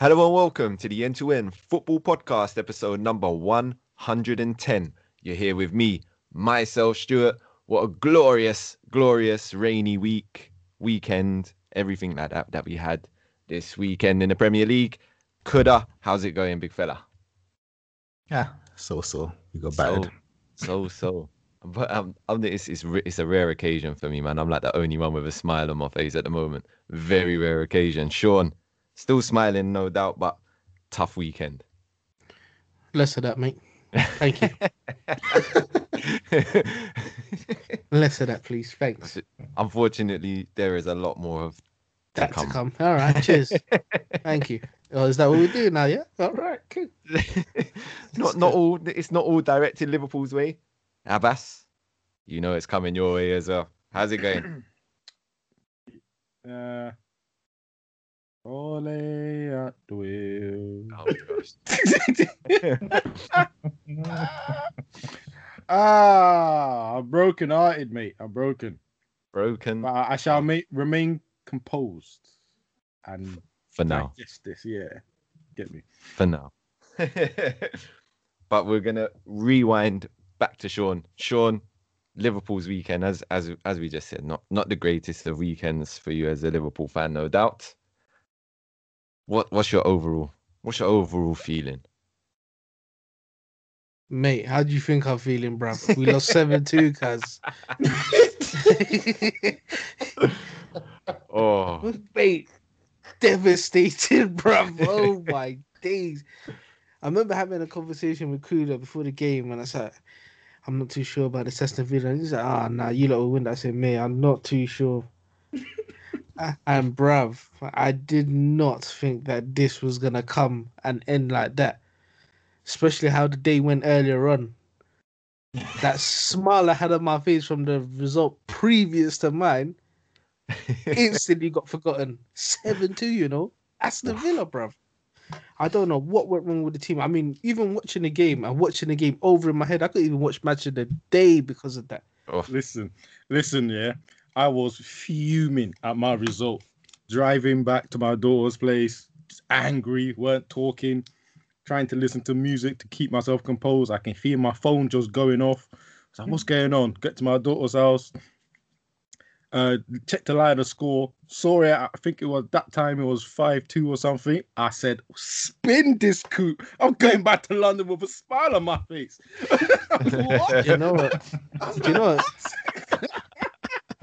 Hello and welcome to the End to End Football Podcast, episode number 110. You're here with me, myself, Stuart. What a glorious, glorious rainy week, weekend, everything like that that we had this weekend in the Premier League. Kuda, how's it going, big fella? Yeah, so so. You got So, battered. so, so. But um, I'm, it's, it's, it's a rare occasion for me, man. I'm like the only one with a smile on my face at the moment. Very rare occasion. Shawn, still smiling, no doubt, but tough weekend. Less of that, mate. Thank you. Less of that, please. Thanks. Unfortunately, there is a lot more of That to come. come. All right. Cheers. Thank you. Oh, is that what we do now? Yeah. All right. Cool. not not all. It's not all directed Liverpool's way. Abass, you know it's coming your way as well. How's it going? Uh, Ole at the wheel. Oh ah, I'm broken hearted, mate. I'm broken. Broken But I, I shall ma- remain composed and for now. digest this. Yeah. Get me. For now. but we're gonna rewind back to Shawn. Shawn, Liverpool's weekend, as as as we just said, not not the greatest of weekends for you as a Liverpool fan, no doubt. What what's your overall what's your overall feeling? Mate, how do you think I'm feeling, bruv? We lost 7 2, cuz. Oh, Mate, devastated, bruv. Oh my days. I remember having a conversation with Kuda before the game, and I said, I'm not too sure about the Aston Villa. And he's like, ah, nah, you lot will win. I said, mate, I'm not too sure. A- and bruv, I did not think that this was gonna come and end like that. Especially how the day went earlier on. That smile I had on my face from the result previous to mine instantly got forgotten. 7 2, you know? Aston Villa, bruv. I don't know what went wrong with the team. I mean, even watching the game and watching the game over in my head, I couldn't even watch match of the day because of that. oh. Listen, listen, yeah. I was fuming at my result. Driving back to my daughter's place, just angry, weren't talking, trying to listen to music to keep myself composed. I can feel my phone just going off. So what's going on? Get to my daughter's house. Uh, check the line of score. Saw it. I think it was that time. It was five two or something. I said, "Spin this coup." I'm going back to London with a smile on my face. what? You know what? You know what?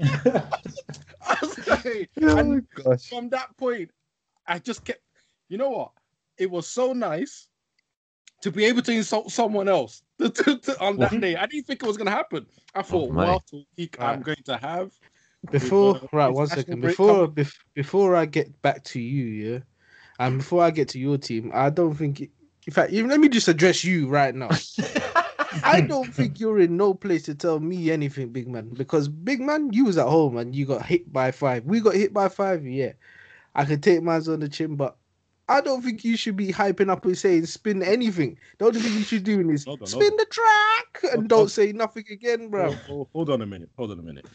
I like, Oh gosh. from that point, I just kept. You know what? It was so nice to be able to insult someone else to- to- to- on that day. I didn't think it was going to happen. I thought, my. what a week I'm going to have. Before, uh, right, it's one national second. break Before, coming. bef- before I get back to you, yeah, and before I get to your team, I don't think. It, in fact, even let me just address you right now. I don't think you're in no place to tell me anything, big man. Because big man, you was at home and you got hit by five. We got hit by five, yeah. I could take mines on the chin, but I don't think you should be hyping up and saying spin anything. The only thing you should do is on, spin the track and don't say nothing again, bro. Hold, hold- hold on a minute. Hold on a minute.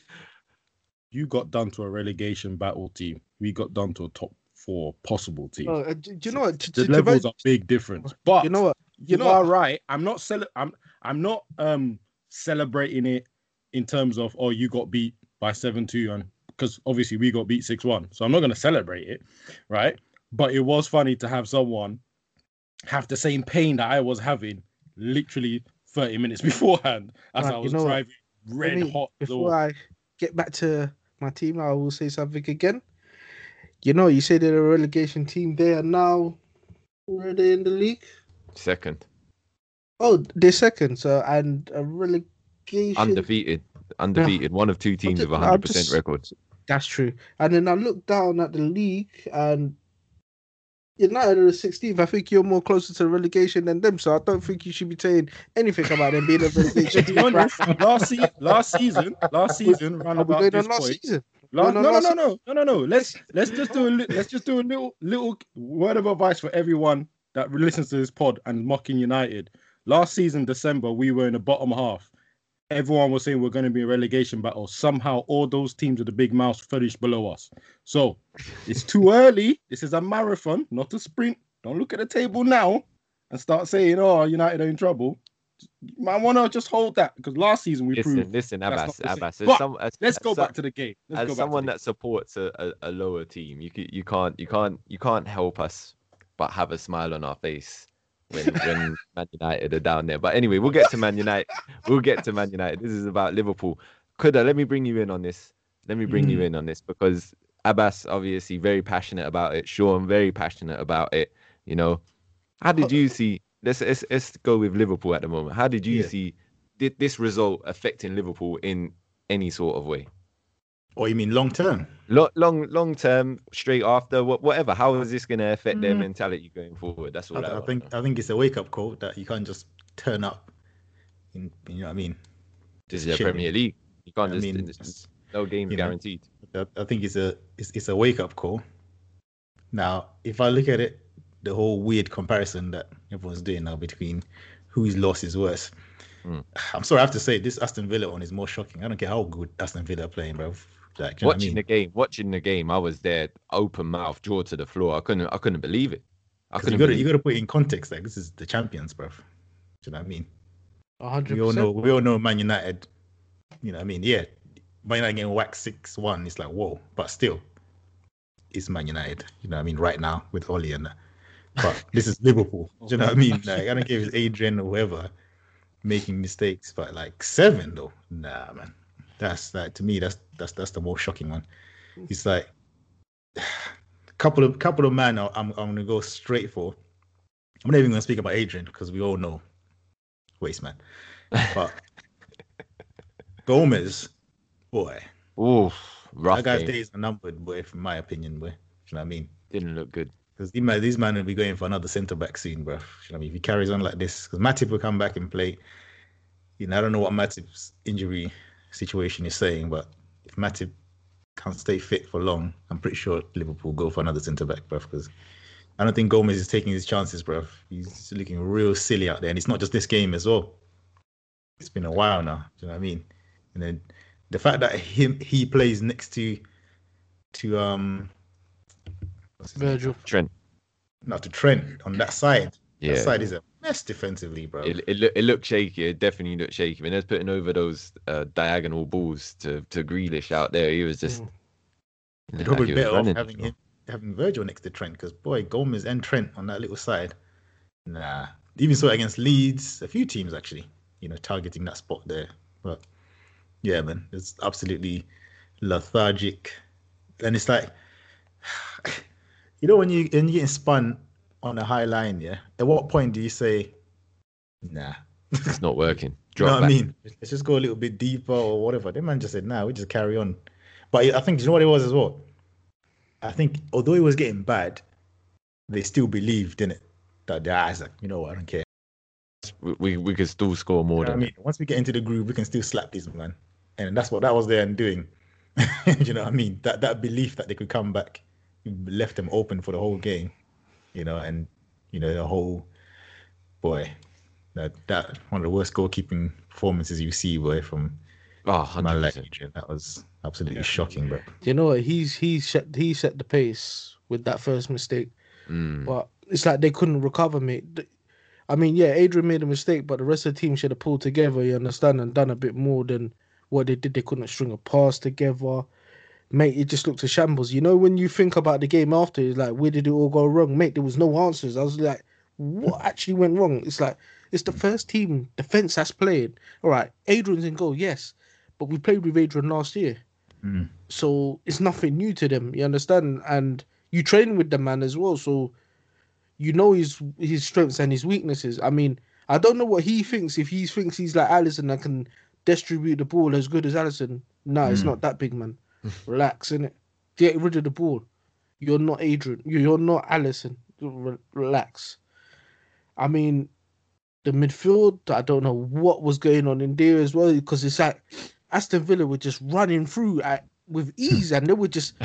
You got done to a relegation battle team. We got done to a top four possible team. Oh, uh, do, do you know what? The levels are big difference. But you know what? you know are right. I'm not selling. I'm I'm not um celebrating it in terms of oh you got beat by seven two and because obviously we got beat six one. So I'm not gonna celebrate it, right? But it was funny to have someone have the same pain that I was having literally 30 minutes beforehand as Right, I you was know driving Let red me- hot. Before door. I get back to my team, I will say something again. You know, you say they're a relegation team. They are now. Where are they in the league? Second. Oh, they're second. So and a relegation. Undefeated. Undefeated. One of two teams with a I'm hundred percent records. That's true. And then I look down at the league and United are the 16th. I think you're more closer to relegation than them. So I don't think you should be saying anything about them being a relegation to team. be honest, last, se- last season, last season, round about this last point, season? La- no, no, no, no, no, no, no, no. Let's let's just do a li- let's just do a little little word of advice for everyone that listens to this pod and mocking United. Last season, December, we were in the bottom half. Everyone was saying we're going to be a relegation battle. Somehow, all those teams with the big mouths finished below us. So it's too early. This is a marathon, not a sprint. Don't look at the table now and start saying, "Oh, United are in trouble." I want to just hold that because last season we Listen, proved. listen, Abass, not the same. Abass. As some, as, Let's go back to the game. Let's as go back someone that supports a, a, a lower team, you you can't you can't you can't help us but have a smile on our face when when Man United are down there. But anyway, we'll get to Man United. We'll get to Man United. This is about Liverpool. Kuda, let me bring you in on this. Let me bring you Mm. in on this because Abass obviously very passionate about it. Shawn very passionate about it. You know, how did you see? Let's let's, let's go with Liverpool at the moment. How did you Yeah. see did this result affecting Liverpool in any sort of way? Or you mean long term? Long, long, long term, straight after, whatever. How is this going to affect their Mm. mentality going forward? That's I, all I, I think know. I think it's a wake up call that you can't just turn up. In, you know what I mean? This is the. Premier League. You can't I just. mean, it's- it's- no games you know, guaranteed. I, I think it's a it's, it's a wake up call. Now, if I look at it, the whole weird comparison that everyone's doing now between whose loss is worse. Hmm. I'm sorry, I have to say this Aston Villa one is more shocking. I don't care how good Aston Villa are playing, bro. Like, do you I watching mean? the game, watching the game, I was there, open mouth, jaw to the floor. I couldn't, I couldn't believe it. I 'Cause couldn't. you got to you got to put it in context. Like this is the champions, bro. Do you know what I mean? A hundred We all know we all know Man United. You know what I mean? Yeah, Man United getting whacked six one. It's like whoa, but still, it's Man United. You know what I mean? Right now with Ole and that. But this is Liverpool. Do you know what I mean? Like I don't care if it's Adrian or whoever making mistakes, but like seven though, nah, man. That's like to me. That's that's that's the most shocking one. It's like couple of couple of men. I'm I'm gonna go straight for. I'm not even gonna speak about Adrian because we all know waste man. But Gomez, boy, Oof, rough that guy's days are numbered, boy. From my opinion, boy. You know what I mean? Didn't look good. Because these man will be going for another centre back soon, bro. You know what I mean? If he carries on like this, because Matip will come back and play. You know, I don't know what Matip's injury situation is saying, but if Matip can't stay fit for long, I'm pretty sure Liverpool will go for another centre back, bro. Because I don't think Gomez is taking his chances, bro. He's looking real silly out there, and it's not just this game as well. It's been a while now. Do you know what I mean? And then the fact that him he plays next to to um what's his? Virgil. Trent. not to Trent on that side. Yeah. That side is a mess defensively, bro. It, it, look, it looked shaky. It definitely looked shaky. When they was putting over those uh, diagonal balls to to Grealish out there, he was just. Mm. it They're looked like probably he better off having him having Virgil next to Trent because boy, Gomez and Trent on that little side. Nah. Even so, against Leeds, a few teams actually, you know, targeting that spot there. But yeah, man, it's absolutely lethargic. And it's like you know when you when you're getting spun on a high line, yeah. At what point do you say, nah, It's not working. you know what back. I mean? Let's just go a little bit deeper or whatever. The man just said, nah, we just carry on. But I think, you know what it was as well? I think, although it was getting bad, they still believed in it. That their eyes, like, you know what, I don't care. We, we could still score more You know I mean? Once we get into the groove, we can still slap these man. And that's what that was there and doing. you know what I mean? That that belief that they could come back left them open for the whole game. You know, and you know, the whole boy, that that one of the worst goalkeeping performances you see, boy, from Oh, a man like 100%. Adrian. That was absolutely Yeah. shocking, bro. You know what? He's he's set he set the pace with that first mistake, Mm. but it's like they couldn't recover, mate. I mean, yeah, Adrian made a mistake, but the rest of the team should have pulled together. You understand, and done a bit more than what they did. They couldn't string a pass together, mate. It just looked a shambles. You know, when you think about the game after, it's like, where did it all go wrong, mate? There was no answers. I was like, what actually went wrong? It's like it's the first team defense that's played. All right, Adrian's in goal, yes, but we played with Adrian last year. Mm. So it's nothing new to them. You understand? And you train with the man as well, so you know his his strengths and his weaknesses. I mean, I don't know what he thinks. If he thinks he's like Alisson and can distribute the ball as good as Alisson, no, it's Mm. not that big, man. Relax, innit? Get rid of the ball. You're not Adrian. You- You're not Alisson. Relax. I mean, the midfield. I don't know what was going on in there as well because it's like Aston Villa were just running through at, with hmm. ease, and they were just.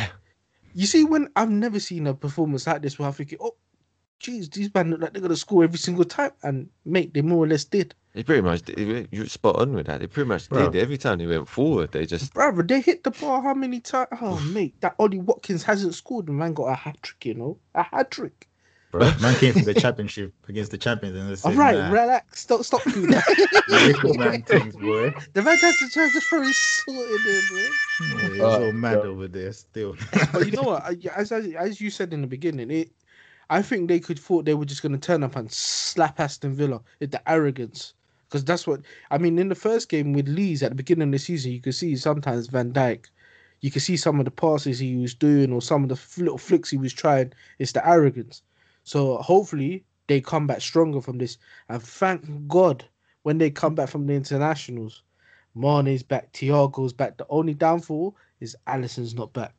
You see, when I've never seen a performance like this, where I'm thinking, "Oh, geez, these men look like they're gonna score every single time," and mate, they more or less did. They pretty much you're spot on with that. They pretty much Bro. did. Every time they went forward, they just Brother, they hit the bar how many times? Oh, mate, that Ollie Watkins hasn't scored. The man got a hat trick, you know, a hat trick. Bro, man came from the championship against the champions and they said, All right, nah, relax. Stop, stop doing that. little man things, boy. the man has to try to throw his sword in there, bro. Yeah, he's Oh, all mad God. over there still. But you know what? As, as as you said in the beginning, it. I think they could thought they were just going to turn up and slap Aston Villa at the arrogance, because that's what I mean. In the first game with Leeds at the beginning of the season, you could see sometimes Van Dijk, you could see some of the passes he was doing or some of the little flicks he was trying. It's the arrogance. So hopefully they come back stronger from this, and thank God when they come back from the internationals, Mane's back, Thiago's back. The only downfall is Alisson's not back.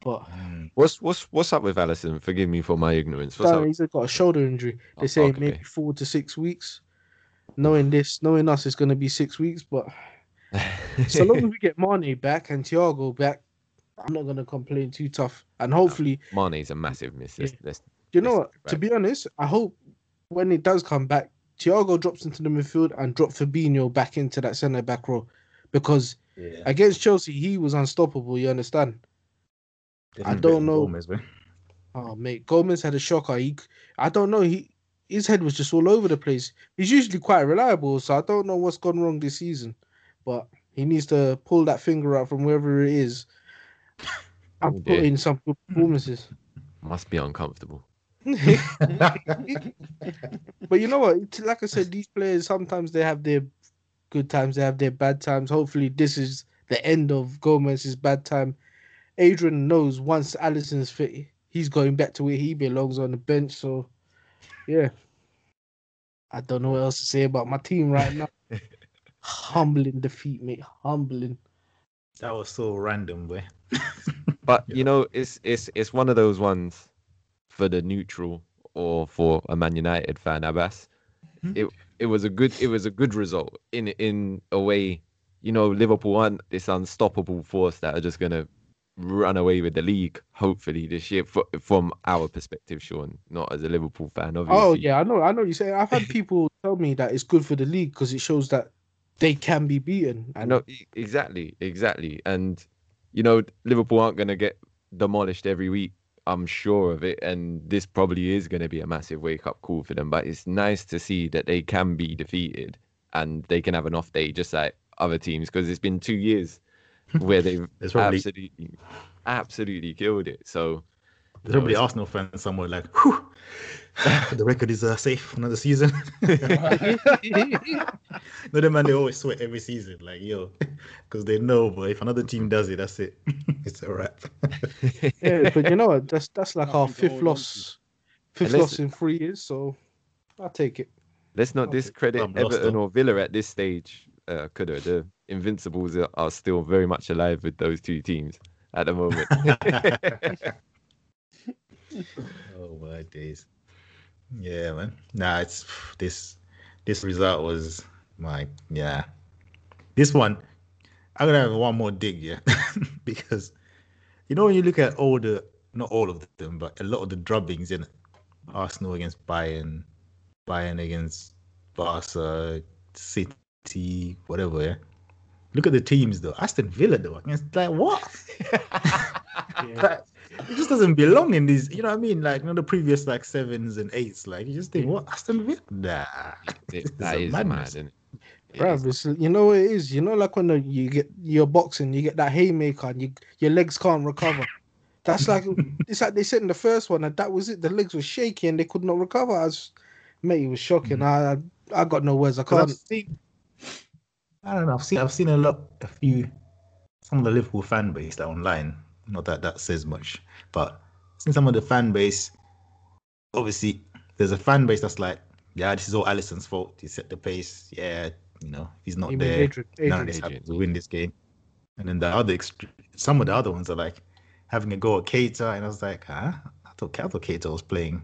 But Mm. What's what's what's up with Alisson? Forgive me for my ignorance. What's no, he's got a shoulder injury. They Oh, say okay. maybe four to six weeks. Knowing this, knowing us, it's going to be six weeks. But so long as we get Mane back and Thiago back, I'm not going to complain too tough. And hopefully, Mane's a massive miss. Let's, Yeah. let's, you know Yes, what? To be honest, I hope when it does come back, Thiago drops into the midfield and drop Fabinho back into that centre back row, because Yeah. against Chelsea he was unstoppable. You understand? I don't know. Gomez. Oh mate, Gomez had a shocker. He, I don't know. He his head was just all over the place. He's usually quite reliable, so I don't know what's gone wrong this season. But he needs to pull that finger out from wherever it is Oh, and dear. put in some good performances. Hmm. must be uncomfortable. but you know what? It's- Like I said, these players sometimes they have their good times, they have their bad times. Hopefully, this is the end of Gomez's bad time. Adrian knows once Alisson's fit, he's going back to where he belongs on the bench. So, yeah, I don't know what else to say about my team right now. Humbling defeat, mate. Humbling. That was so random, boy. But Yeah. you know, it's it's it's one of those ones for the neutral or for a Man United fan, Abass. Mhm. It it was a good it was a good result in in a way. You know, Liverpool aren't this unstoppable force that are just gonna run away with the league. Hopefully this year, fro- from our perspective, Shawn, not as a Liverpool fan. Oh, obviously. Oh yeah, I know. I know. You say I've had people tell me that it's good for the league because it shows that they can be beaten. I know e- exactly, exactly, and you know Liverpool aren't going to get demolished every week. I'm sure of it, and this probably is going to be a massive wake up call for them. But it's nice to see that they can be defeated and they can have an off day, just like other teams, because it's been two years where they've probably absolutely, absolutely killed it. So there's probably it's- Arsenal fans somewhere like, Whew, the record is uh, safe for another season. no, the man they always sweat every season, like yo, because they know, but if another team does it, that's it. it's a wrap. yeah, but you know what? That's that's like our fifth loss, fifth Unless- loss in three years. So I'll take it. let's not Okay. discredit Everton or Villa at this stage. Uh, could the Invincibles are, are still very much alive with those two teams at the moment. oh my days. Yeah, man. Nah, it's this this result was my yeah. This one, I'm gonna have one more dig, yeah. because you know when you look at all the not all of them, but a lot of the drubbings in Arsenal against Bayern, Bayern against Barca, City, whatever, yeah. Look at the teams though. Aston Villa though. It's like what? Like, it just doesn't belong in these. You know what I mean? Like you know the previous like sevens and eights. Like you just think, what Aston Villa? Nah, It- It's that a is mad, madness. isn't it? It Bruv, is. it's, you know what it is. You know, like when the, you get you're boxing, you get that haymaker, and you, your legs can't recover. That's like it's like they said in the first one, and that was it. The legs were shaky and they could not recover. I was, mate, it was shocking. Mm. I, I I got no words. I've can't. seen, I don't know. I've seen I've seen a lot, a few, some of the Liverpool fan base that online. Not that that says much, but seen some of the fan base. Obviously, there's a fan base that's like, yeah, this is all Alisson's fault. He set the pace. Yeah, you know, he's not there. Adrian? Adrian. Adrian. We win this game. And then the other some of the other ones are like having a go at Keita, and I was like, huh? I thought I thought Keita was playing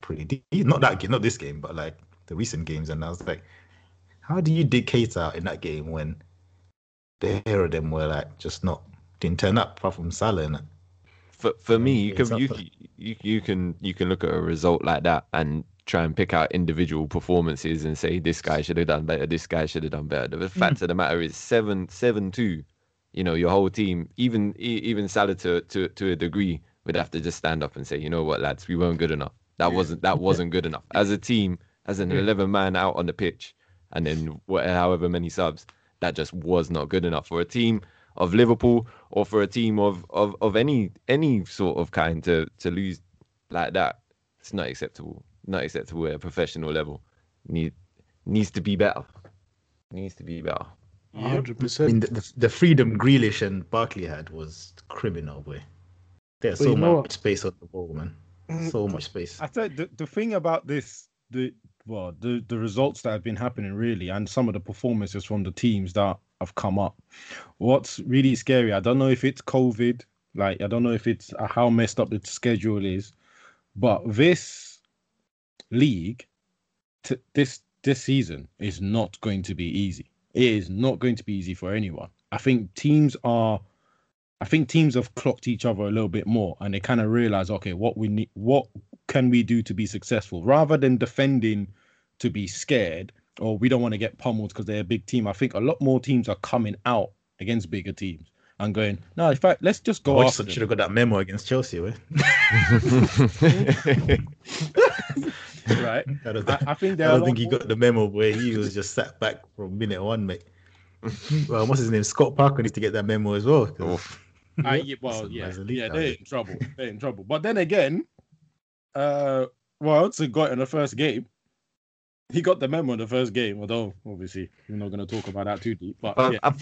pretty deep. Not that game, not this game, but like the recent games. And I was like, how do you dig Keita out in that game when the hero of them were like just not didn't turn up apart from Salah and for for me, you can you, you you can you can look at a result like that and try and pick out individual performances and say this guy should have done better, this guy should have done better. The fact of the matter is seven seven two. You know, your whole team, even e- even Salah to, to to a degree, would have to just stand up and say, you know what, lads, we weren't good enough. That wasn't that wasn't good enough. As a team, as an 11 man out on the pitch, and then wha- however many subs, that just was not good enough for a team of Liverpool or for a team of of, of any any sort of kind to to lose like that. It's not acceptable. Not acceptable at a professional level. Need needs to be better. Needs to be better. hundred I mean, percent. the, the, the freedom Grealish and Barkley had was criminal, boy. There's But so you know much what? space on the ball, man. Mm, so much space. I said the, the thing about this, the well, the the results that have been happening really, and some of the performances from the teams that have come up. What's really scary, I don't know if it's COVID, like I don't know if it's how messed up the schedule is, but this league, t- this this season is not going to be easy. It is not going to be easy for anyone. I think teams are. I think teams have clocked each other a little bit more, and they kind of realize, okay, what we need, what can we do to be successful, rather than defending to be scared or we don't want to get pummeled because they're a big team. I think a lot more teams are coming out against bigger teams and going, no, in fact, let's just go after should them. have got that memo against Chelsea, eh? right. I don't, I, I think I don't think he more- got the memo where he was just sat back from minute one, mate. well, what's his name? Scott Parker needs to get that memo as well. 'cause- Oof. Uh, well, yeah, guys are elite yeah, they're in trouble. They're in trouble. But then again, uh, well, to got in the first game, he got the memo in the first game. Although obviously we're not going to talk about that too deep. But Um, yeah. I-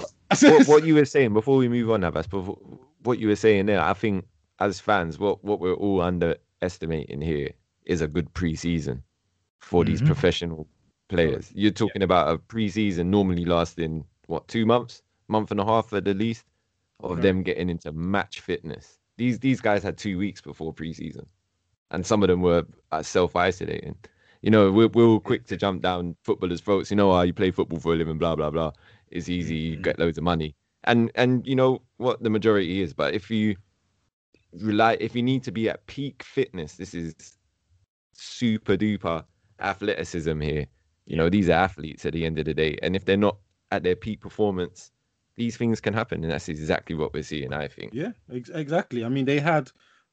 what, what you were saying before we move on, Abass, before, what you were saying there, I think as fans, what, what we're all underestimating here is a good preseason for these Mhm. professional players. You're talking about a preseason normally lasting what two months, month and a half at the least, of Right. them getting into match fitness. These these guys had two weeks before preseason, and some of them were uh, self isolating. You know, we're, we're all quick to jump down footballers' throats. You know, oh, you play football for a living, blah blah blah. It's easy, you Mhm. get loads of money, and and you know what the majority is. But if you rely, if you need to be at peak fitness, this is super duper athleticism here. You know, these are athletes at the end of the day, and if they're not at their peak performance, these things can happen, and that's exactly what we're seeing. I think. Yeah, ex- exactly. I mean, they had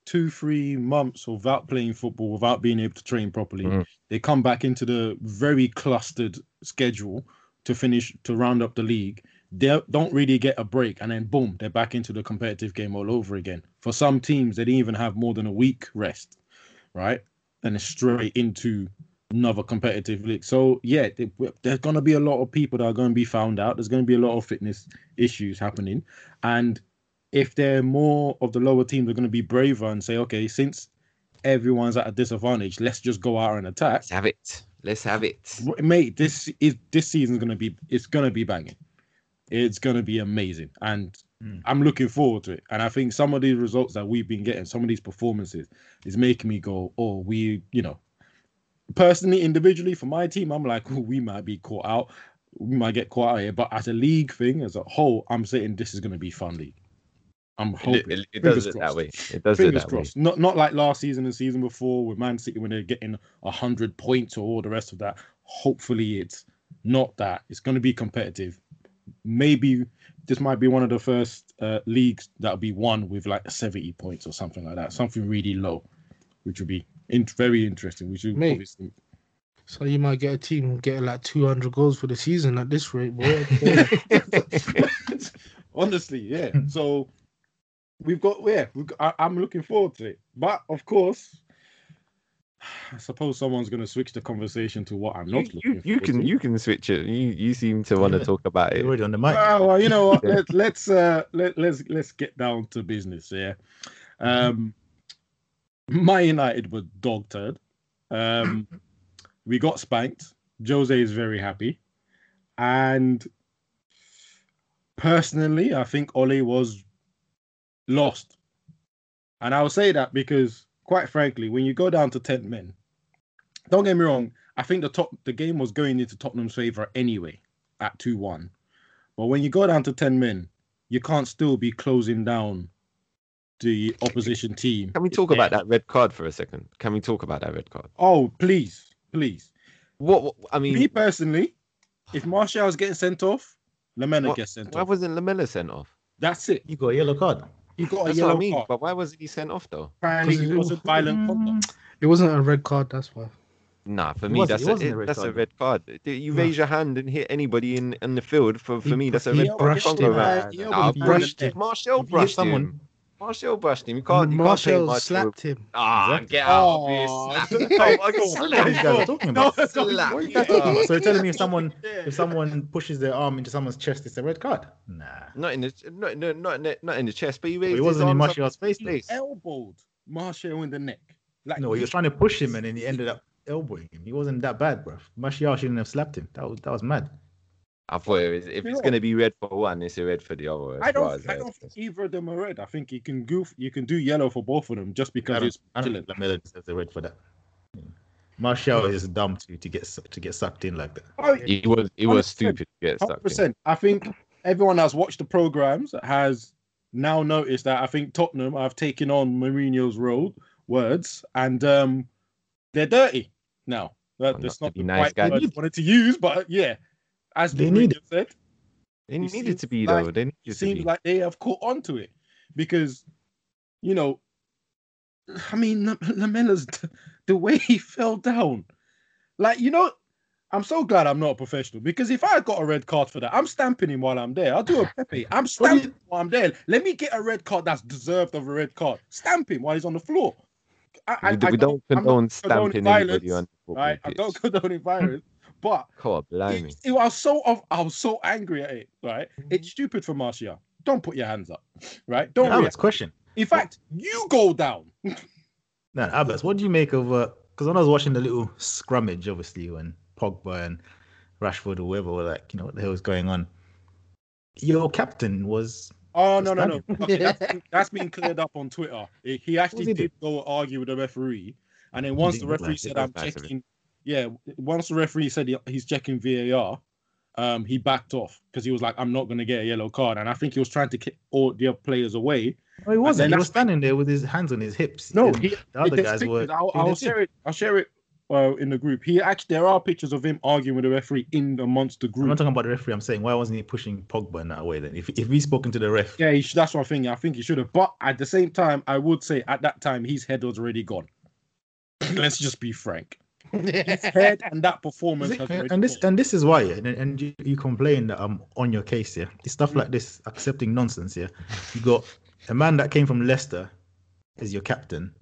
two, three months without playing football, without being able to train properly. Mhm. They come back into the very clustered schedule to finish to round up the league. They don't really get a break, and then boom, they're back into the competitive game all over again. For some teams, they didn't even have more than a week rest, right? And it's straight into another competitive league. So yeah, they- there's going to be a lot of people that are going to be found out. There's going to be a lot of fitness issues happening, and if they're more of the lower teams are going to be braver and say, okay, since everyone's at a disadvantage, let's just go out and attack. Let's have it. Let's have it. Mate, this is this season's going to be it's going to be banging. It's going to be amazing, and Mm. I'm looking forward to it. And I think some of these results that we've been getting, some of these performances, is making me go, oh, we, you know, personally, individually for my team, I'm like, oh, we might be caught out. We might get caught out here. But as a league thing, as a whole, I'm saying this is going to be fun league. I'm hoping. it, it Fingers does it that crossed. way. It does it Fingers that crossed. Not not like last season and season before with Man City when they're getting hundred points or all the rest of that. Hopefully, it's not that. It's going to be competitive. Maybe this might be one of the first uh, leagues that'll be won with like seventy points or something like that. Something really low, which would be in- very interesting. We should Mate. obviously. So you might get a team getting like 200 goals for the season at this rate, boy. Honestly, yeah. So we've got yeah. We've got, I, I'm looking forward to it. But of course, I suppose someone's going to switch the conversation to what I'm not you, looking you forward can to. you can switch it. You you seem to want to talk about You're it. already on the mic. Well, well, you know what? Yeah. Let, let's uh, let, let's let's get down to business. Yeah. Um, my United were dog turd. Um, we got spanked. Jose is very happy, and personally, I think Ole was lost. And I'll say that because, quite frankly, when you go down to ten men, don't get me wrong. I think the top the game was going into Tottenham's favour anyway at two one. But when you go down to 10 men, you can't still be closing down the opposition team. Can we talk about that red card for a second? Can we talk about that red card? Oh, please, please. What, what I mean, Me personally, if Martial's getting sent off, Lamela What- gets sent why off. Why wasn't Lamela sent off? That's it. You got a yellow card. He got a yellow what I mean. card. But why wasn't he sent off though? Apparently, it was a violent conduct. It wasn't a red card. That's why. Nah, for It me that's a, wasn't a it- red that's a card. red card. You No. raise your hand and hit anybody in, in the field. For for He me, that's a br- red he card. brushed You him, uh, yeah, Nah, he brushed brushed him. him. Martial If you hit brushed someone- him. Martial brushed him. You can't. You can't Martial Martial. slapped him. Ah, Exactly. get out of Oh, here. Slap. Oh, I don't- get What are you slapped. guys talking about? No, Slap. What are you guys talking about? So you're telling me if someone if someone pushes their arm into someone's chest, it's a red card? Nah. Not in the not no, not in the, not in the chest, but he raised It his wasn't in arms Martial's face. his though. face. elbowed Martial in the neck. Like No, he was trying to push him and then he ended up elbowing him. He wasn't that bad, bro. Martial shouldn't have slapped him. That was that was mad. I thought it was, if You it's going to be red for one, it's a red for the other. as I don't. I don't think either of them are red. I think you can goof. You can do yellow for both of them just because don't, it's I don't think Lamela deserves a red for that. Yeah. Martial is dumb to to get to get sucked in like that. Oh, He was he was 100%. stupid to get Hundred stuck. in. percent. I think everyone that's watched the programs has now noticed that I think Tottenham have taken on Mourinho's road words and um they're dirty now. That, Well, that's not not the nice, right guys. I wanted to use, but yeah, as They need Mourinho said, They It needed to be like- though. They it needed seems like they have caught on to it because you know, I mean, Lam- Lamela's the way he fell down, like you know. I'm so glad I'm not a professional because if I got a red card for that, I'm stamping him while I'm there. I'll do a Pepe. I'm stamping him while I'm there. Let me get a red card that's deserved of a red card. Stamp him while he's on the floor. I, I- we, I we don't I'm not condone stamping anybody on the Right, I don't condone violence, but God, blimey. it, it- I was so off, I was so angry at it. Right, Mm-hmm. it's stupid for Martial. Don't put your hands up. Right, don't. Alex, react. question. In fact, you go down. Now, Abass, what do you make of uh because when I was watching the little scrummage, obviously, when Pogba and Rashford or whoever were like, you know, what the hell is going on? Your captain was Oh no no no! Standing. Okay, that's, that's been cleared up on Twitter. He- He actually he did go argue with the referee, and then once the referee like said, "I'm nice of him. checking," yeah, once the referee said he- he's checking VAR, um, he backed off because he was like, "I'm not going to get a yellow card," and I think he was trying to kick all the other players away. no, he wasn't. He was standing there with his hands on his hips. No, he, the other guys were. I'll, I'll share it. I'll share it uh, in the group. He actually there are pictures of him arguing with the referee in the monster group. I'm not talking about the referee. I'm saying why wasn't he pushing Pogba in that way then? If if he's spoken to the ref, Yeah, he should, that's what I'm thinking. I think he should have. But at the same time, I would say at that time his head was already gone. Let's just be frank. His head and that performance it- has already and this and this is why, yeah, and, and you, you complain that I'm on your case here. It's stuff like this, accepting nonsense here. You got a man that came from Leicester as your captain.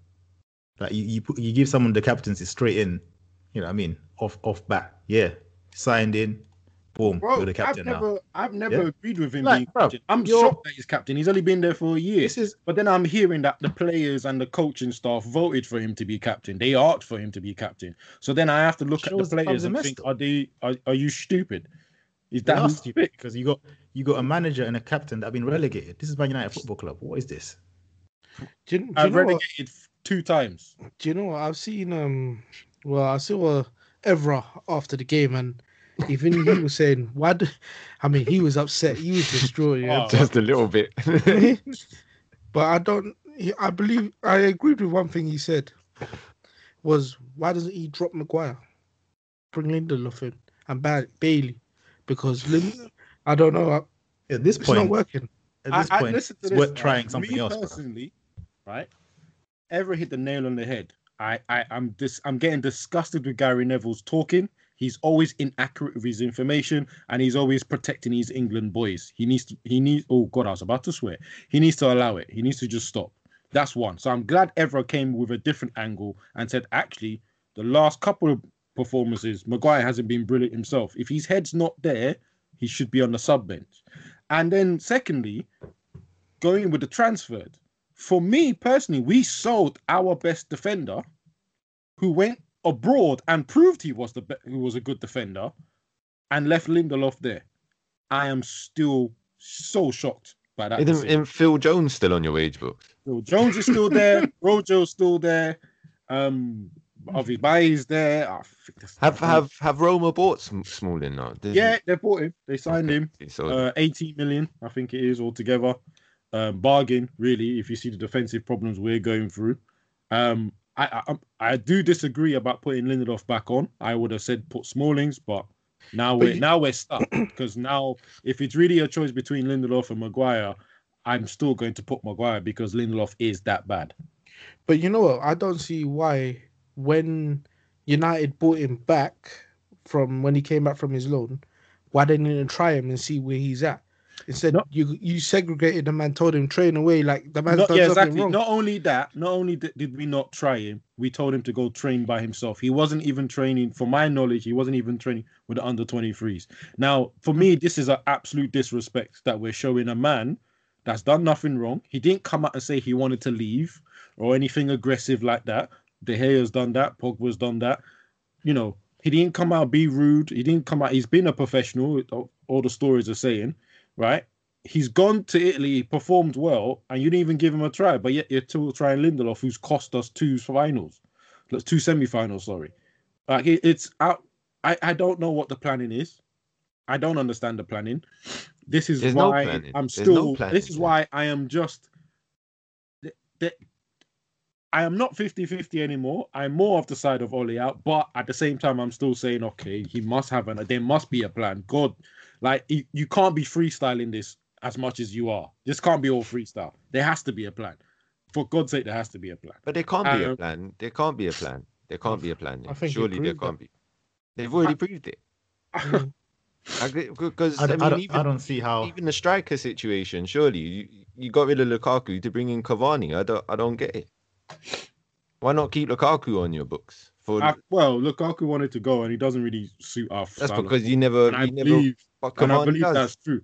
Like you, you put you give someone the captaincy straight in, you know what I mean? Off off bat. Yeah. Signed in, boom, Bro, you're the I've captain now. never, I've never Yeah. agreed with him Like, being bro, captain. I'm you're- shocked that he's captain. He's only been there for a year. This is But then I'm hearing that the players and the coaching staff voted for him to be captain. They asked for him to be captain. So then I have to look at the the players club's and mess, think, though. are they, are, are you stupid? Is that are who's stupid because you got you got a manager and a captain that have been relegated. This is Man United Football Club. What is this? Do you, do I've know what? relegated two times. Do you know what? I've seen um well I saw uh, Evra after the game and even he was saying why do I mean he was upset, he was distraught, yeah. Oh, Just a little bit. but I don't I believe I agreed with one thing he said was why doesn't he drop Maguire? Bring Lindelof in and ba- Bailly because Lind- I don't know uh, At this it's not point, working. at this I, point, listen to it's this, worth right? trying something Me else. bro. right? Evra hit the nail on the head? I, I, I'm dis, I'm getting disgusted with Gary Neville's talking. He's always inaccurate with his information, and he's always protecting his England boys. He needs to, he needs. Oh God, I was about to swear. He needs to allow it. He needs to just stop. That's one. So I'm glad Evra came with a different angle and said, actually, the last couple of performances, Maguire hasn't been brilliant himself. If his head's not there, he should be on the sub bench. And then secondly, going with the transfer. For me personally, we sold our best defender, who went abroad and proved he was the who was a good defender, and left Lindelof there. I am still so shocked by that. Isn't, isn't Phil Jones still on your wage books? So Jones is still there. Rojo's still there. Um, obviously, Baye's there. That's- Have have have Roma bought Sm- Smalling now? Yeah, they bought him. They signed him. So Uh, 18 million, I think it is altogether. Um, bargain, really, if you see the defensive problems we're going through. Um, I, I um, I do disagree about putting Lindelof back on. I would have said put Smallings, but now But we're you- now we're stuck because now if it's really a choice between Lindelof and Maguire, I'm still going to put Maguire because Lindelof is that bad. But you know what? I don't see why when United bought him back from when he came back from his loan, why didn't they try him and see where he's at? Instead, No. you you segregated the man, told him train away like the man's Not, done yeah, exactly. wrong. Not only that, not only did, did we not try him, we told him to go train by himself. He wasn't even training, for my knowledge, he wasn't even training with the under 23s. Now, for me, this is an absolute disrespect that we're showing a man that's done nothing wrong. He didn't come out and say he wanted to leave or anything aggressive like that. De Gea's done that. Pogba's done that. You know, he didn't come out be rude. He didn't come out. He's been a professional. All the stories are saying, right? He's gone to Italy, performed well, and you didn't even give him a try. But yet you're still trying Lindelof, who's cost us two finals, two semi-finals. Sorry, like it, it's out. I I don't know what the planning is. I don't understand the planning. This is There's why planning. I'm no still. planning, this is why I am just. th- th- I am not 50-50 anymore. I'm more of the side of Ole out, but at the same time, I'm still saying, okay, he must have an. There must be a plan. God, like you, you can't be freestyling this as much as you are. This can't be all freestyle. There has to be a plan. For God's sake, there has to be a plan. But there can't be a Um, plan. There can't be a plan. There can't be a plan. I think Surely there can't be. They've already proved it. Mm. Because I, I, don't- mean, I, don't, even, I don't see how. even the striker situation. Surely you, you got rid of Lukaku to bring in Cavani. I don't. I don't get it. Why not keep Lukaku on your books? For I, well, Lukaku wanted to go, and he doesn't really suit our. that's style because you never. And I You never. believe But and I believe does. that's true.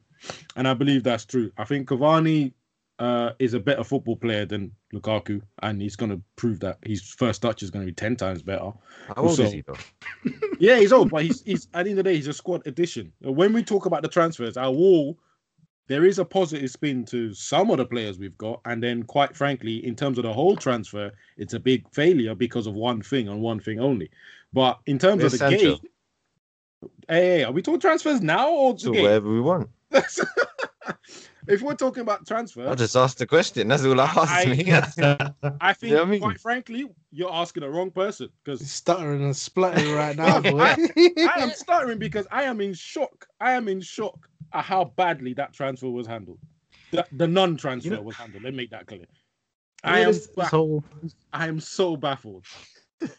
And I believe that's true. I think Cavani uh, is a better football player than Lukaku, and he's going to prove that his first touch is going to be ten times better. How old so- is he though? Yeah, he's old, but he's he's at the end of the day, he's a squad addition. When we talk about the transfers, our wall, there is a positive spin to some of the players we've got, and then quite frankly, in terms of the whole transfer, it's a big failure because of one thing and one thing only. But in terms of the Sancho? game, hey, hey, are we talking transfers now or the So game? whatever we want. if we're talking about transfer, I just asked the question. That's all I asked I- me. I think, You know I mean? quite frankly, you're asking the wrong person because stuttering and spluttering right now, boy. I am stuttering because I am in shock. I am in shock at how badly that transfer was handled. The, the non-transfer You know- was handled. Let me make that clear. I am, this, ba- this whole I am so baffled.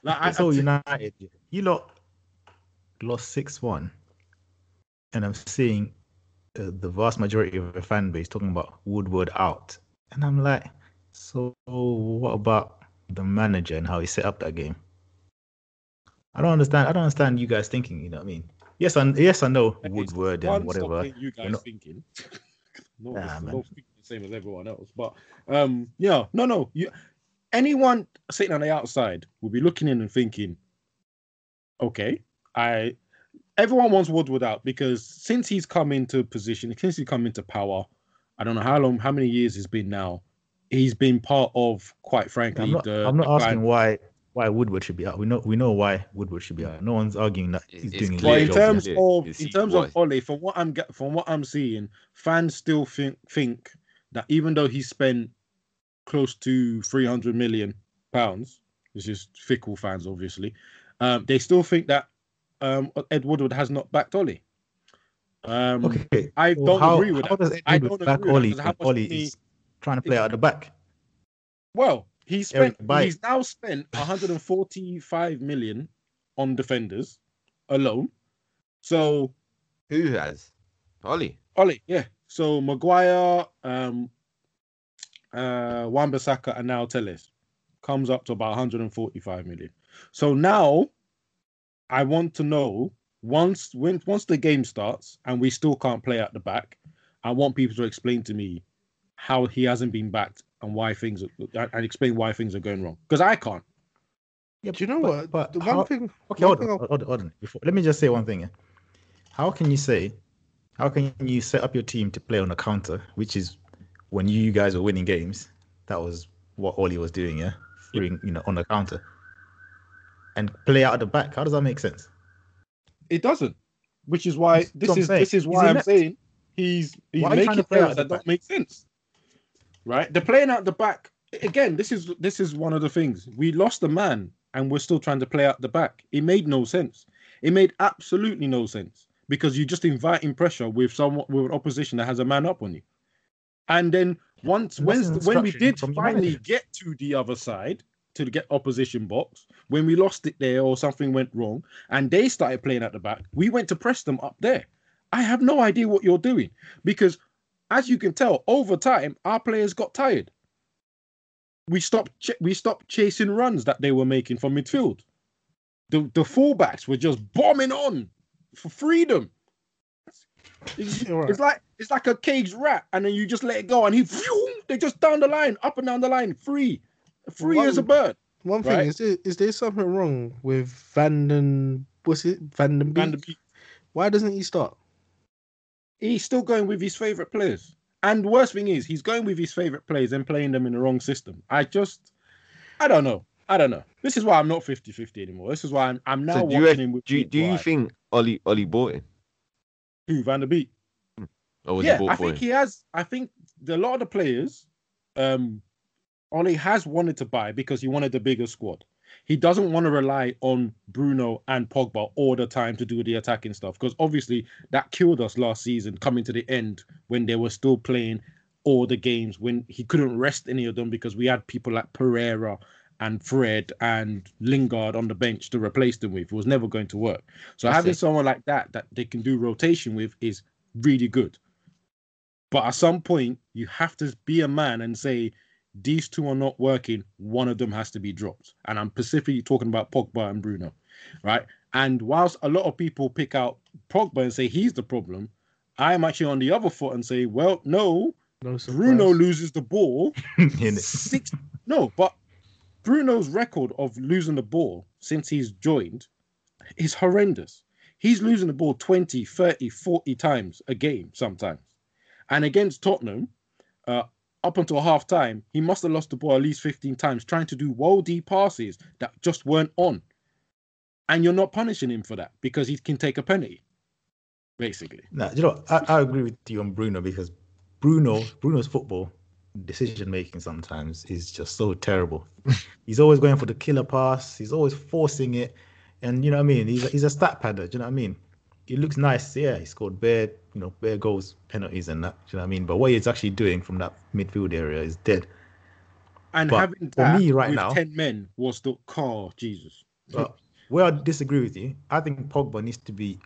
Like, I, this whole United, you lot lost six one, and I'm seeing uh, the vast majority of the fan base talking about Woodward out, and I'm like, so what about the manager and how he set up that game? I don't understand. I don't understand you guys thinking. You know what I mean? Yes, I yes I know Okay, Woodward one, and whatever. You guys not- thinking? no, Nah, listen, man. don't think the same as everyone else. But um, yeah, no, no. You, anyone sitting on the outside will be looking in and thinking, okay, I. Everyone wants Woodward out because since he's come into position, since he's come into power, I don't know how long, how many years it's been now. He's been part of, quite frankly, I'm not, the. I'm not decline. asking why why Woodward should be out. We know we know why Woodward should be out. No one's arguing that he's It's doing his clear. But in job. Terms Yeah. of in terms was. of Ole, from what I'm get- from what I'm seeing, fans still think think that even though he spent close to 300 million pounds, which is fickle fans, obviously, um, they still think that um, Ed Woodward has not backed Ole. Um, Okay, I so don't how, agree with how that. does Ed I don't back agree with that, Ole because how when much Ole money- is trying to play out the back? Well, he spent. Bailly. He's now spent 145 million on defenders alone. So Who has? Ole. Ole, yeah. So Maguire, um, uh, Wan-Bissaka, and now Telles comes up to about 145 million. So now, I want to know once when once the game starts and we still can't play at the back, I want people to explain to me how he hasn't been backed and why things are, and explain why things are going wrong because I can't. Yeah, Do you know but- what? But the how- one thing. Okay, one hold on, thing I'll- hold on, hold on. Before, let me just say one thing. How can you say, how can you set up your team to play on a counter, which is when you guys were winning games? That was what Ole was doing, yeah, freeing, you know, on the counter, and play out at the back. How does that make sense? It doesn't, which is why That's this is saying. this is why I'm saying he's he's Why are you trying making to play out errors the that don't make sense. Right? They're playing out the back again. This is this is one of the things we lost a man and we're still trying to play out the back. It made no sense. It made absolutely no sense because you're just inviting pressure with someone with an opposition that has a man up on you. And then once when when we did finally get to the other side, to get opposition box. When we lost it there or something went wrong, and they started playing at the back, we went to press them up there. I have no idea what you're doing because, as you can tell, over time our players got tired. We stopped. Ch- we stopped chasing runs that they were making from midfield. The the fullbacks were just bombing on for freedom. It's, right. it's like it's like a caged rat, and then you just let it go, and he they just down the line, up and down the line, free, free as a One- bird. One thing Right. is, there, is there something wrong with Vanden? What's it, Vanden Van der Beek? Beek, Why doesn't he start? he's still going with his favorite players, and worst thing is he's going with his favorite players and playing them in the wrong system. I just, I don't know, I don't know. This is why I'm not 50-50 anymore. This is why I'm I'm now So do you, watching him with do, you- do you think Ole Ole bought him? who Van der Beek? Or was yeah, he bought I for think him? he has. I think the, a lot of the players, um, Ole has wanted to buy because he wanted the bigger squad. He doesn't want to rely on Bruno and Pogba all the time to do the attacking stuff because obviously that killed us last season, coming to the end when they were still playing all the games when he couldn't rest any of them because we had people like Pereira and Fred and Lingard on the bench to replace them with. It was never going to work. So That's having it. someone like that that they can do rotation with is really good. But at some point, you have to be a man and say, these two are not working. One of them has to be dropped. And I'm specifically talking about Pogba and Bruno, right? And whilst a lot of people pick out Pogba and say he's the problem, I am actually on the other foot and say, well, no, No surprise. Bruno loses the ball In it. six no but bruno's record of losing the ball since he's joined is horrendous he's losing the ball 20 30 40 times a game sometimes and against tottenham uh, up until half time he must have lost the ball at least 15 times trying to do deep passes that just weren't on and you're not punishing him for that because he can take a penalty basically Nah, you know, I, I agree with you on Bruno because Bruno, Bruno's football decision making sometimes is just so terrible. he's always going for the killer pass. He's always forcing it, and you know what I mean. He's a, he's a stat padder. Do you know what I mean? He looks nice. Yeah, he scored bare, you know, bare goals, penalties, and that. Do you know what I mean? But what he's actually doing from that midfield area is dead. and But having for that me right with now- 10 men was the car jesus But where I disagree with you, I think Pogba needs to be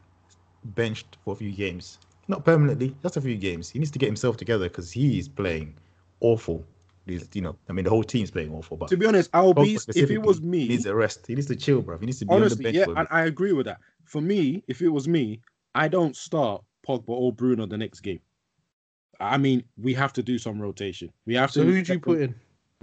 benched for a few games. Not permanently, just a few games. He needs to get himself together because he is playing awful. He's, you know, I mean, the whole team's playing awful. But to be honest, I'll be if it was me. needs a rest. He needs to chill, bro. He needs to be on the honestly, bench yeah, for and. I agree with that. For me, if it was me, I don't start Pogba or Bruno the next game. I mean, we have to do some rotation. We have So to. who'd you put in?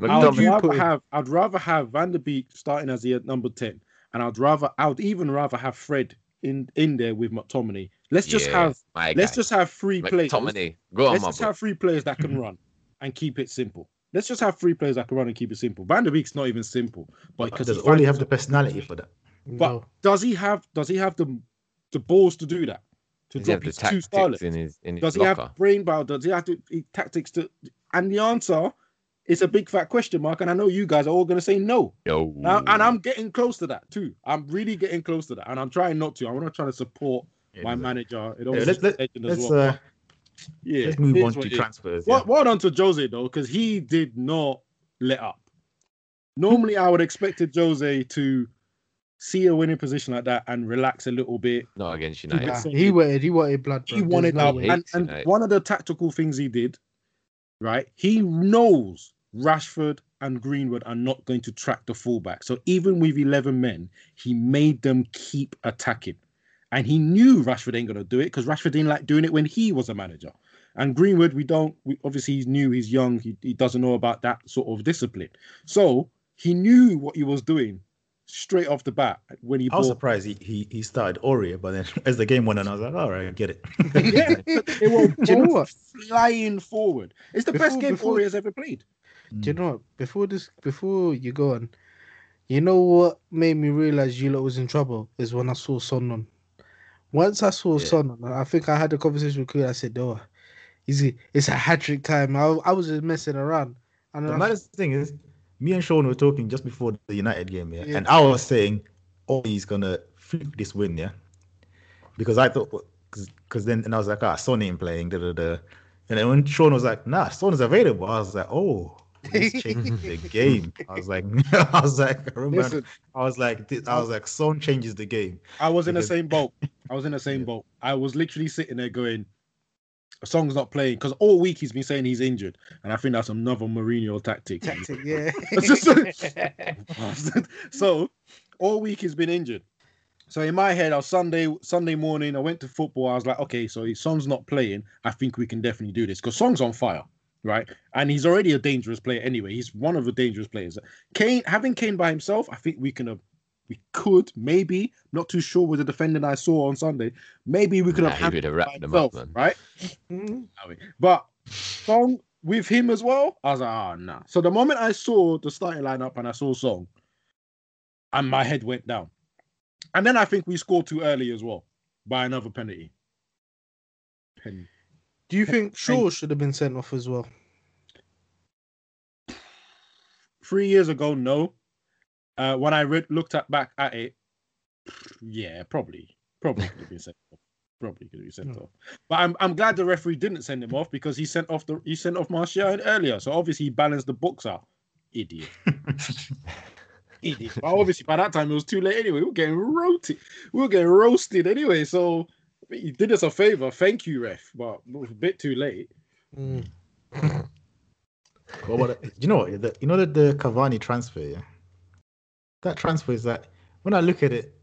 I'd rather put in? have. I'd rather have Van der Beek starting as the uh, number ten, and I'd rather. I'd even rather have Fred in in there with McTominay. Let's just Yeah, have. Let's guy. just have three players. McTominay. Go on, Let's my just boy. have three players that can run and keep it simple. Let's just have three players that can run and keep it simple. Van der Beek's not even simple, but because Does he only finds have the personality for that? But No. does he have does he have the the balls to do that? To Does he have drop the his two tactics starlets? in his in his Does he have brain power? Does he have to he- tactics to? And the answer is a big fat question mark. And I know you guys are all going to say no. Yo. Now, and I'm getting close to that too. I'm really getting close to that, and I'm trying not to. I want to try to support my manager. It Yeah, let's let, as let's well. uh, yeah, let's move on to it is. transfers. Well, yeah. well done to Jose though, because he did not let up. Normally, I would expected Jose to see a winning position like that and relax a little bit. Not against United. it Nah, he wanted he wanted blood. He bro. wanted There's no out, and, and United. one of the tactical things he did, right? He knows Rashford and Greenwood are not going to track the fullback. So even with 11 men, he made them keep attacking. And he knew Rashford ain't going to do it because Rashford didn't like doing it when he was a manager. And Greenwood, we don't, we, obviously, he's new, he's young, he, he doesn't know about that sort of discipline. So he knew what he was doing straight off the bat when he I was bought. surprised he, he, he started Aurier, but then as the game went on, I was like, all right, I get it. yeah, but they were you know flying forward. It's the Before- best game before- Warriors ever played. Mm. Do you know what? Before this, before you go on, you know what made me realize you lot was in trouble is when I saw Son on. Once I saw Yeah. Son I think I had a conversation with Kuya. I said, "Oh, easy, it's a hat trick time." I, I was just messing around, and The I, maddest thing is, me and Shawn were talking just before the United game, yeah, Yeah. and I was saying, "Oh, he's gonna flip this win, yeah," because I thought, because then and I was like, "Ah, Son ain't playing," da da da, and then when Shawn was like, "Nah, Son is available," I was like, "Oh, This changed the game. I was like, I was like, I remember, Listen, I was like, I was like, Son changes the game. I was in the same boat. I was in the same boat. I was literally sitting there going, "A Son's not playing," because all week he's been saying he's injured, and I think that's another Mourinho tactic. Tactic, yeah. so all week he's been injured. So in my head, I was Sunday Sunday morning. I went to football. I was like, okay, so if Son's not playing, I think we can definitely do this because Son's on fire, right? And he's already a dangerous player anyway. He's one of the dangerous players. Kane, having Kane by himself, I think we can have. We could maybe not too sure with the defending I saw on Sunday. Maybe we could Nah, have he had would have wrapped them up, himself, man. right? I mean, But Son with him as well, I was like, ah, nah. So the moment I saw the starting lineup and I saw Son, and my head went down. And then I think we scored too early as well by another penalty. Pen- Do you think Shaw should have been sent off as well? Three years ago, no. Uh, when I read, looked at back at it, yeah, probably, probably could have been sent off. Probably could have been sent off. But I'm I'm glad the referee didn't send him off because he sent off the he sent off Martial earlier. So obviously he balanced the books out. Idiot. Idiot. But obviously by that time it was too late anyway. We were getting roasted. We were getting roasted anyway. So he did us a favor. Thank you, ref. But it was a bit too late. Mm. What about you know what? The, you know that the Cavani transfer, yeah. That transfer is that when I look at it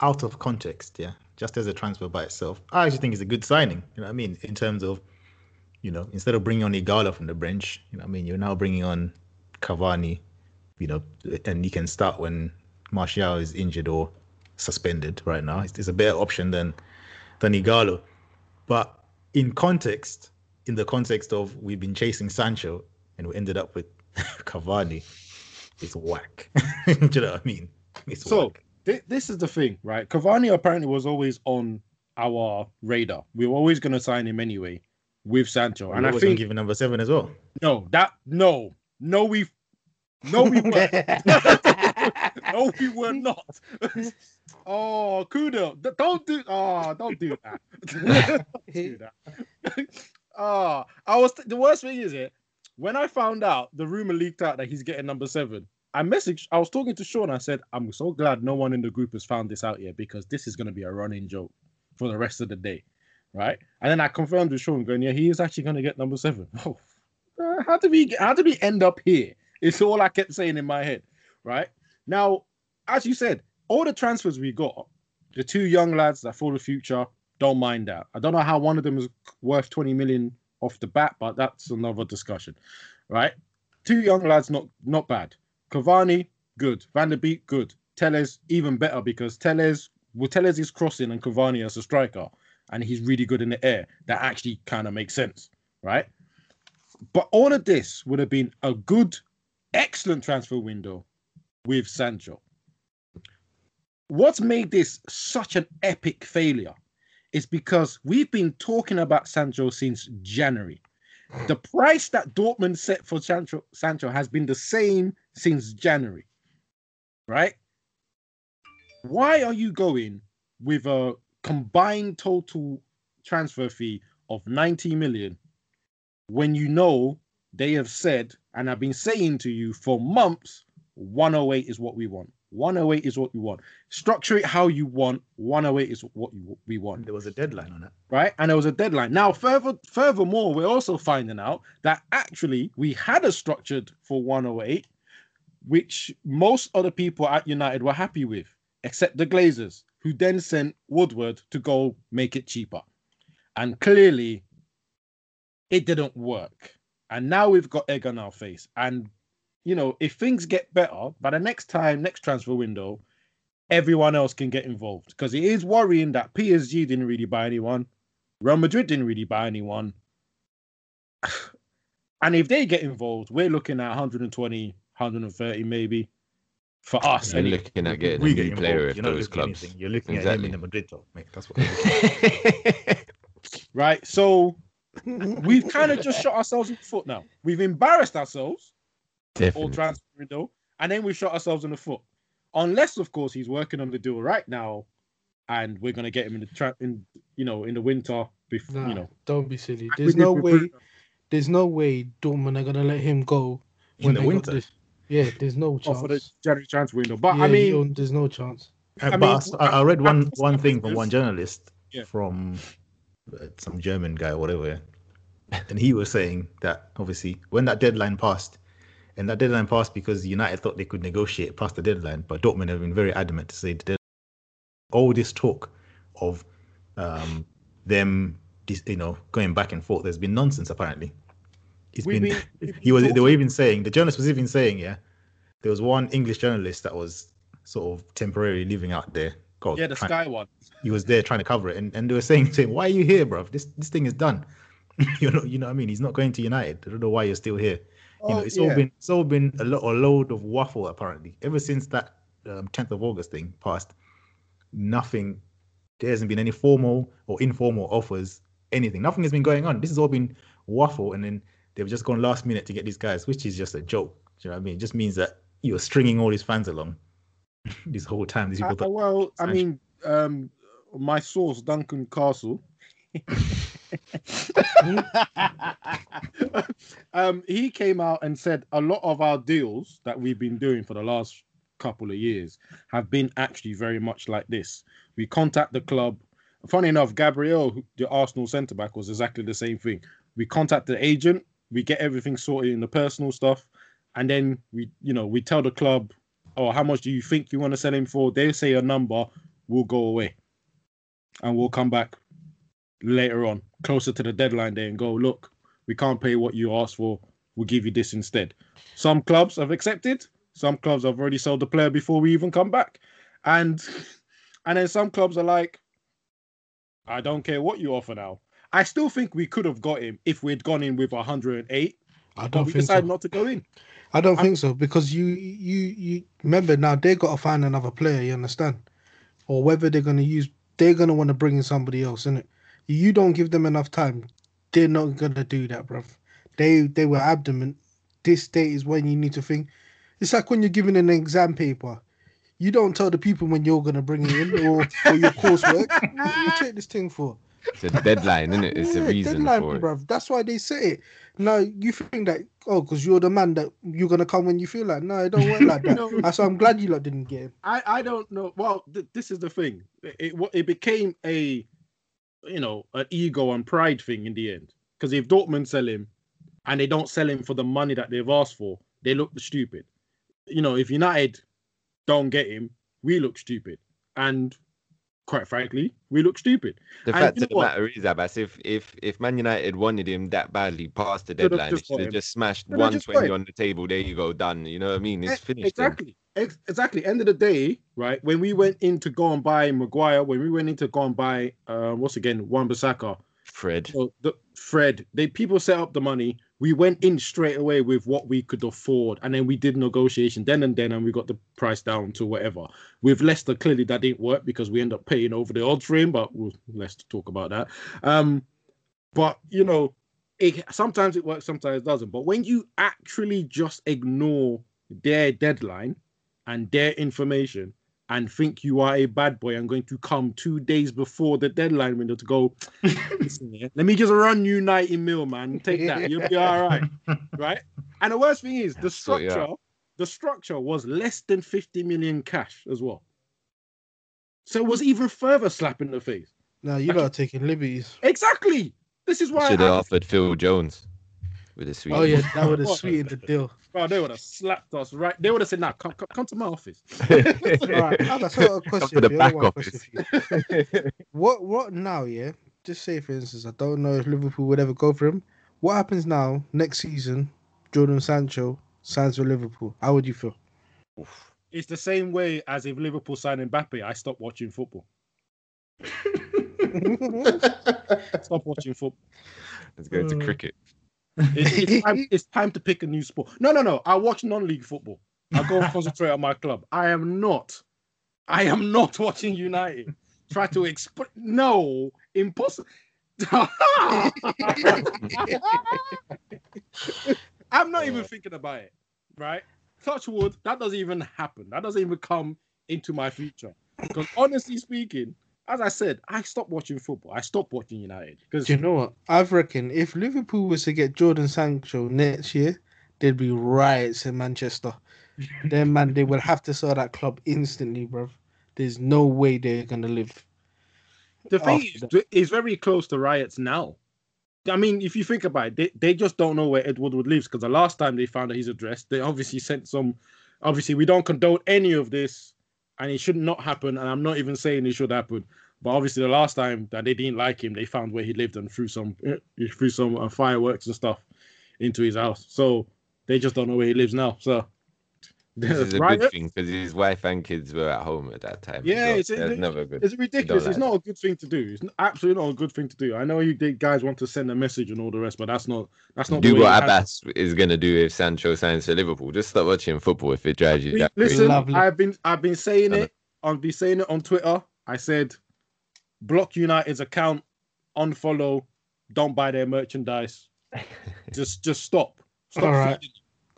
out of context, yeah, just as a transfer by itself, I actually think it's a good signing. You know what I mean? In terms of, you know, instead of bringing on Ighalo from the bench, you know what I mean? You're now bringing on Cavani, you know, and he can start when Martial is injured or suspended right now. It's, it's a better option than than Ighalo. But in context, in the context of we've been chasing Sancho and we ended up with Cavani, it's whack. Do you know what I mean? It's So whack. thi- this is the thing, right? Cavani apparently was always on our radar. We were always going to sign him anyway with Sancho, and I was gonna think give number seven as well. no, that no, no, we, no, we were, no, we were not. oh, Kuda, don't do, oh, don't do that. don't do that. oh, I was the worst thing is it when I found out the rumor leaked out that he's getting number seven. I messaged. I was talking to Shawn. I said, "I'm so glad no one in the group has found this out yet because this is going to be a running joke for the rest of the day, right?" And then I confirmed with Shawn, going, "Yeah, he is actually going to get number seven. Oh, how did we? How did we end up here? It's all I kept saying in my head, right? Now, as you said, all the transfers we got, the two young lads that for the future, don't mind that. I don't know how one of them is worth 20 million off the bat, but that's another discussion, right? Two young lads, not not bad. Cavani, good. Van der Beek, good. Telles, even better because Telles, well, Telles is crossing and Cavani as a striker, and he's really good in the air. That actually kind of makes sense, right? But all of this would have been a good, excellent transfer window with Sancho. What's made this such an epic failure is because we've been talking about Sancho since January. The price that Dortmund set for Sancho, Sancho has been the same since January, right? Why are you going with a combined total transfer fee of 90 million when you know they have said and have been saying to you for months 108 is what we want 108 is what you want structure it how you want 108 is what you, we want There was a deadline on it. right? And there was a deadline. Now, further, furthermore, we're also finding out that actually we had a structured for 108, which most other people at United were happy with, except the Glazers, who then sent Woodward to go make it cheaper. And clearly, it didn't work. And now we've got egg on our face. And you know, if things get better, by the next time, next transfer window, everyone else can get involved because it is worrying that PSG didn't really buy anyone, Real Madrid didn't really buy anyone, and if they get involved, we're looking at 120, 130 maybe for us. You're anyway. looking at getting we a get new involved. player of You're not those clubs. anything. You're looking at him in the Madrid top, mate. That's what. right? So we've kind of just shot ourselves in the foot now. We've embarrassed ourselves all Definitely. transfer window, and then we shot ourselves in the foot. Unless, of course, he's working on the deal right now, and we're gonna get him in the trap in you know in the winter. Before Nah, you know, don't be silly. There's no way. There's no way Dortmund are gonna let him go when the winter. this. Yeah, there's no Oh, chance. for the January transfer window. But yeah, I mean, there's no chance. Uh, I but mean, I s- I, I read one one thing from one journalist Yeah. from uh, some German guy or whatever, and he was saying that obviously when that deadline passed, and that deadline passed because United thought they could negotiate past the deadline, but Dortmund have been very adamant to say the deadline. all this talk of um, them, you know, going back and forth. There's been nonsense apparently. It's We've been. we've he was. They were even saying the journalist was even saying, yeah, there was one English journalist that was sort of temporarily living out there. God, yeah, the trying- Sky one. he was there trying to cover it, and, and they were saying to him, "Why are you here, bro? This this thing is done. you know, you know what I mean. He's not going to United. I don't know why you're still here. You know, Oh, it's yeah. all been it's all been a, lo- a load of waffle apparently ever since that um, 10th of August thing passed. Nothing. There hasn't been any formal or informal offers. Anything. Nothing has been going on. This has all been waffle, and then they've just gone last minute to get these guys, which is just a joke. Do you know what I mean? It just means that you're stringing all these fans along this whole time. These people Uh, well, I mean, um, my source, Duncan Castle. um, he came out and said a lot of our deals that we've been doing for the last couple of years have been actually very much like this. We contact the club. Funny enough, Gabriel, the Arsenal centre back, was exactly the same thing. We contact the agent, we get everything sorted in the personal stuff, and then we, you know, we tell the club, "Oh, how much do you think you want to sell him for?" They say a number, we'll go away, and we'll come back later on, closer to the deadline day, and go, "Look, we can't pay what you asked for. We'll give you this instead." Some clubs have accepted. Some clubs have already sold the player before we even come back, and and then some clubs are like, "I don't care what you offer now." I still think we could have got him if we'd gone in with 108, I don't we think decided so. not to go in. I don't I'm- think so because you you you remember now they got to find another player. You understand, or whether they're gonna use they're gonna want to bring in somebody else, innit? You don't give them enough time, they're not gonna do that, bruv. They they were adamant. This date is when you need to think. It's like when you're giving an exam paper. You don't tell the people when you're gonna bring it in or, or your coursework. what do you take this thing for? It's a deadline, isn't it? It's a Yeah, reason deadline, for it. bruv. That's why they say it. No, you think that oh, because you're the man that you're gonna come when you feel like. No, it don't work like that. No. That's why I'm glad you lot didn't get him. I I don't know. Well, th- this is the thing. It, it it became a, you know, an ego and pride thing in the end. Because if Dortmund sell him, and they don't sell him for the money that they've asked for, they look stupid. You know, if United don't get him, we look stupid, and quite frankly, we look stupid. The And fact of the what? matter is, Abass, if if if Man United wanted him that badly past the deadline, they just should have just smashed Could have just got 120 on the table. There you go, done. You know what I mean? It's finished. Exactly. Ex- exactly. End of the day, right? When we went in to go and buy Maguire, when we went in to go and buy, uh, what's again, Wan Bissaka, Fred. So the Fred, they people set up the money. We went in straight away with what we could afford, and then we did negotiation then and then, and we got the price down to whatever. With Leicester, clearly that didn't work because we end up paying over the odds for him, but we'll let's talk about that. Um, but you know, it sometimes it works, sometimes it doesn't. But when you actually just ignore their deadline and their information and think you are a bad boy and going to come two days before the deadline window to go, listen here, let me just run you 90 mil, man. Take that. You'll be all right. Right? And the worst thing is the Sort you out. structure, the structure was less than 50 million cash as well. So it was even further slap in the face. Now you lot are taking liberties. Exactly. This is why Should have offered Phil Jones with a sweet. Oh yeah, that would have sweetened the deal. Bro, they would have slapped us right. They would have said, nah, come, come, come to my office. All right, Abass, I got a question. to the for you. I back office. question. What what now? Yeah, just say for instance, I don't know if Liverpool would ever go for him. What happens now next season? Jadon Sancho signs for Liverpool. How would you feel? It's the same way as if Liverpool signed Mbappe, I stopped watching football. Stop watching football. Let's go to Mm. cricket. It's, it's, time, it's time to pick a new sport. No, no, no. I watch non-league football. I go and concentrate on my club. I am not. I am not watching United. Try to explain. No, impossible. I'm not even thinking about it. Right? Touch wood. That doesn't even happen. That doesn't even come into my future. Because honestly speaking, as I said, I stopped watching football. I stopped watching United because you know what? I reckon if Liverpool was to get Jadon Sancho next year, there'd be riots in Manchester. then man, they would have to sell that club instantly, bro. There's no way they're gonna live. The thing is, it's very close to riots now. I mean, if you think about it, they, they just don't know where Ed Woodward lives because the last time they found out his address, they obviously sent some. Obviously, we don't condone any of this, and it should not happen. And I'm not even saying it should happen. But obviously, the last time that they didn't like him, they found where he lived and threw some eh, threw some uh, fireworks and stuff into his house. So they just don't know where he lives now. So This is a riot- good thing because his wife and kids were at home at that time. Yeah, well. it's- it's- never good. It's ridiculous. like It's not a good thing to do. It's absolutely not a good thing to do. I know you did, guys want to send a message and all the rest, but that's not that's not Do way what it has- Abass is gonna do if Sancho signs for Liverpool. Just stop watching football if it drives you We- that. Listen, Lovely. I've been I've been saying it. I've been saying it on Twitter. I said, block United's account, unfollow, don't buy their merchandise. just just stop. Stop. All right.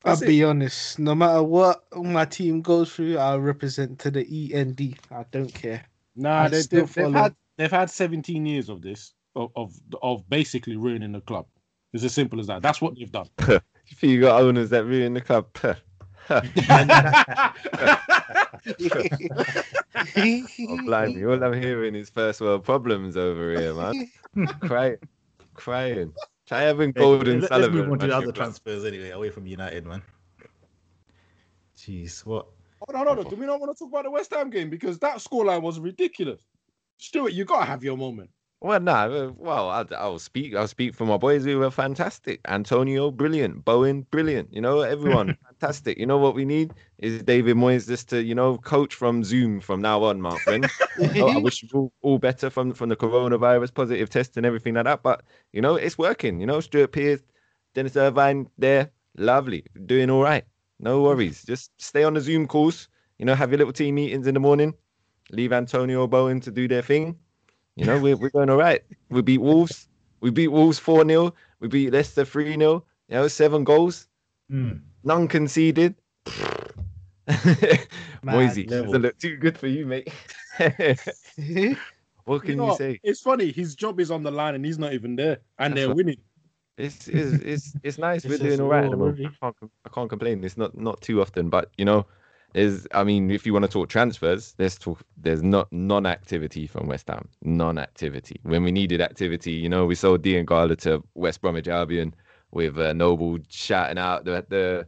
Feeding. I'll That's it. be honest. No matter what my team goes through, I'll represent to the END. I don't care. Nah, I they, still they've, they've follow. had they've had 17 years of this of, of of basically ruining the club. It's as simple as that. That's what they've done. If you got owners that ruin the club, oh, blimey, all I'm hearing is first world problems over here, man. crying, crying. Try having Hey, Golden let- Sullivan. Let's move on to the other transfers anyway, away from United, man. Jeez, what? Hold on, hold on. Do we not want to talk about the West Ham game because that scoreline was ridiculous? Stuart, you gotta have your moment. Well, nah, uh, well, I'll, I'll speak. I'll speak for my boys who were fantastic. Antonio, brilliant. Bowen, brilliant. You know, everyone, fantastic. You know what we need is David Moyes just to, you know, coach from Zoom from now on, my friend. oh, I wish you all, all better from from the coronavirus positive test and everything like that. But you know, it's working. You know, Stuart Pearce, Dennis Irvine, there, lovely, doing all right. No worries. Just stay on the Zoom calls. You know, have your little team meetings in the morning. Leave Antonio Bowen to do their thing. You know, we're we're going all right. We beat Wolves. We beat Wolves four 0 We beat Leicester three 0 You know, seven goals, Hmm. none conceded. Moisey, level. doesn't look too good for you, mate. what can know you, say? It's funny. His job is on the line and he's not even there, and That's they're what- winning. It's it's it's, it's nice. It's We're doing all right. At the moment. really. I can't I can't complain. It's not not too often, but you know, is I mean, if you want to talk transfers, there's talk. There's not non-activity from West Ham. Non-activity. When we needed activity, you know, we sold Diangana to West Bromwich Albion with uh, Noble shouting out the the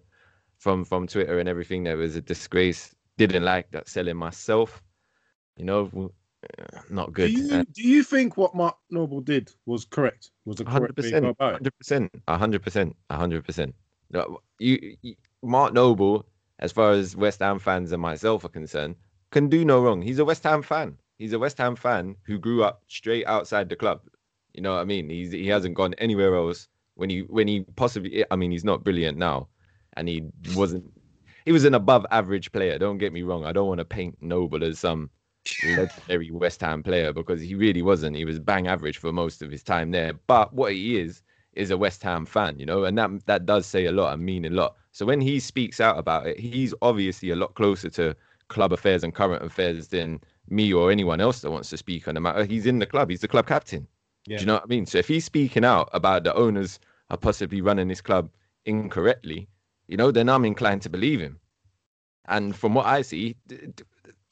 from from Twitter and everything. That was a disgrace. Didn't like that selling myself. You know, uh, not good. Do you do you think what Mark Noble did was correct? Was a correct way to go percent, about it? hundred percent, hundred percent, hundred percent. You, you, Mark Noble, as far as West Ham fans and myself are concerned, can do no wrong. He's a West Ham fan. He's a West Ham fan who grew up straight outside the club. You know what I mean? He's he hasn't gone anywhere else. When he when he possibly, I mean, he's not brilliant now, and he wasn't. He was an above average player. Don't get me wrong. I don't want to paint Noble as some legendary West Ham player because he really wasn't. He was bang average for most of his time there. But what he is is a West Ham fan, you know, and that that does say a lot and mean a lot. So when he speaks out about it, he's obviously a lot closer to club affairs and current affairs than me or anyone else that wants to speak on the matter. He's in the club. He's the club captain. Yeah. Do you know what I mean? So if he's speaking out about the owners are possibly running this club incorrectly, you know, then I'm inclined to believe him. And from what I see, d- d-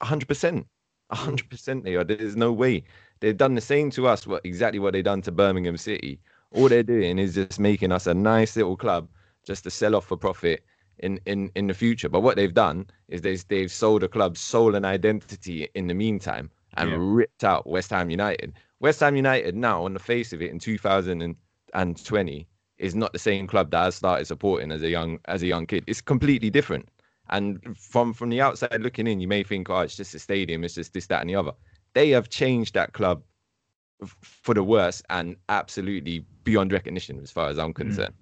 100%, 100% they are. There's no way. They've done the same to us, what exactly what they done to Birmingham City. All they're doing is just making us a nice little club just to sell off for profit in, in, in the future. But what they've done is they, they've sold a club's soul and identity in the meantime and Yeah. ripped out West Ham United. West Ham United now, on the face of it, in 2020, is not the same club that I started supporting as a young as a young kid. It's completely different. And from from the outside looking in, you may think, oh, it's just a stadium, it's just this, that, and the other. They have changed that club f- for the worse and absolutely beyond recognition, as far as I'm concerned.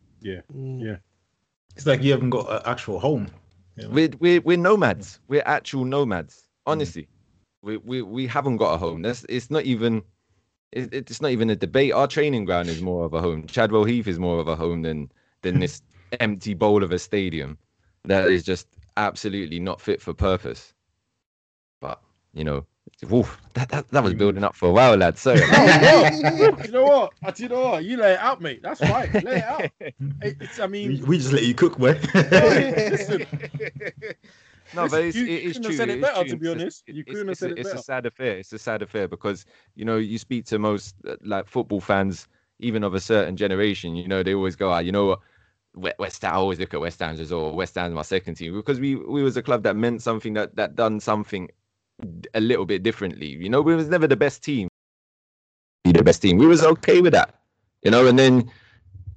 Mm. It's like you haven't got an actual home. you know? We're, we're we're nomads. We're actual nomads. Mm. Honestly, we, we we haven't got a home. That's it's not even it, it's not even a debate. Our training ground is more of a home. Chadwell Heath is more of a home than than this empty bowl of a stadium that is just absolutely not fit for purpose. But you know, Oof, that, that that was building up for a while, lad. Sorry. Oh, you know what? Uh, You know what? You lay it out, mate. That's right. Lay it out. It- It's, I mean, we just let you cook, boy. listen, No, but it's, You it is couldn't have true. said it is better, true. to be It's honest. You it's- couldn't have it's said a- it It's a sad affair. It's a sad affair because you know you speak to most uh, like football fans, even of a certain generation. You know they always go, ah, you know what. West Ham, I always look at West Ham's as well. West Ham's my second team because we we was a club that meant something that that done something a little bit differently. You know, we was never the best team. Be the best team. We was okay with that. You know, and then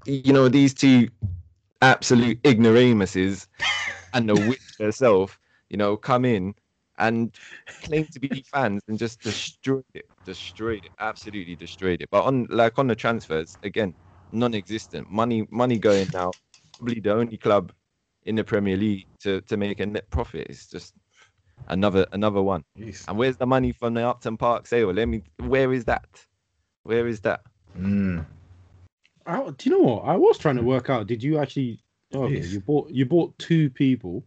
you know these two absolute ignoramuses and the witch herself, you know, come in and claim to be fans and just destroyed it, destroyed it, absolutely destroyed it. But on like on the transfers, again, non-existent. Money, money going now. Probably the only club in the Premier League to to make a net profit. It's just another another one. Jeez. And where's the money from the Upton Park sale? Let me. Where is that? Where is that? Mm. I, do you know what? I was trying to work out. Did you actually? Oh, okay, you bought you bought two people,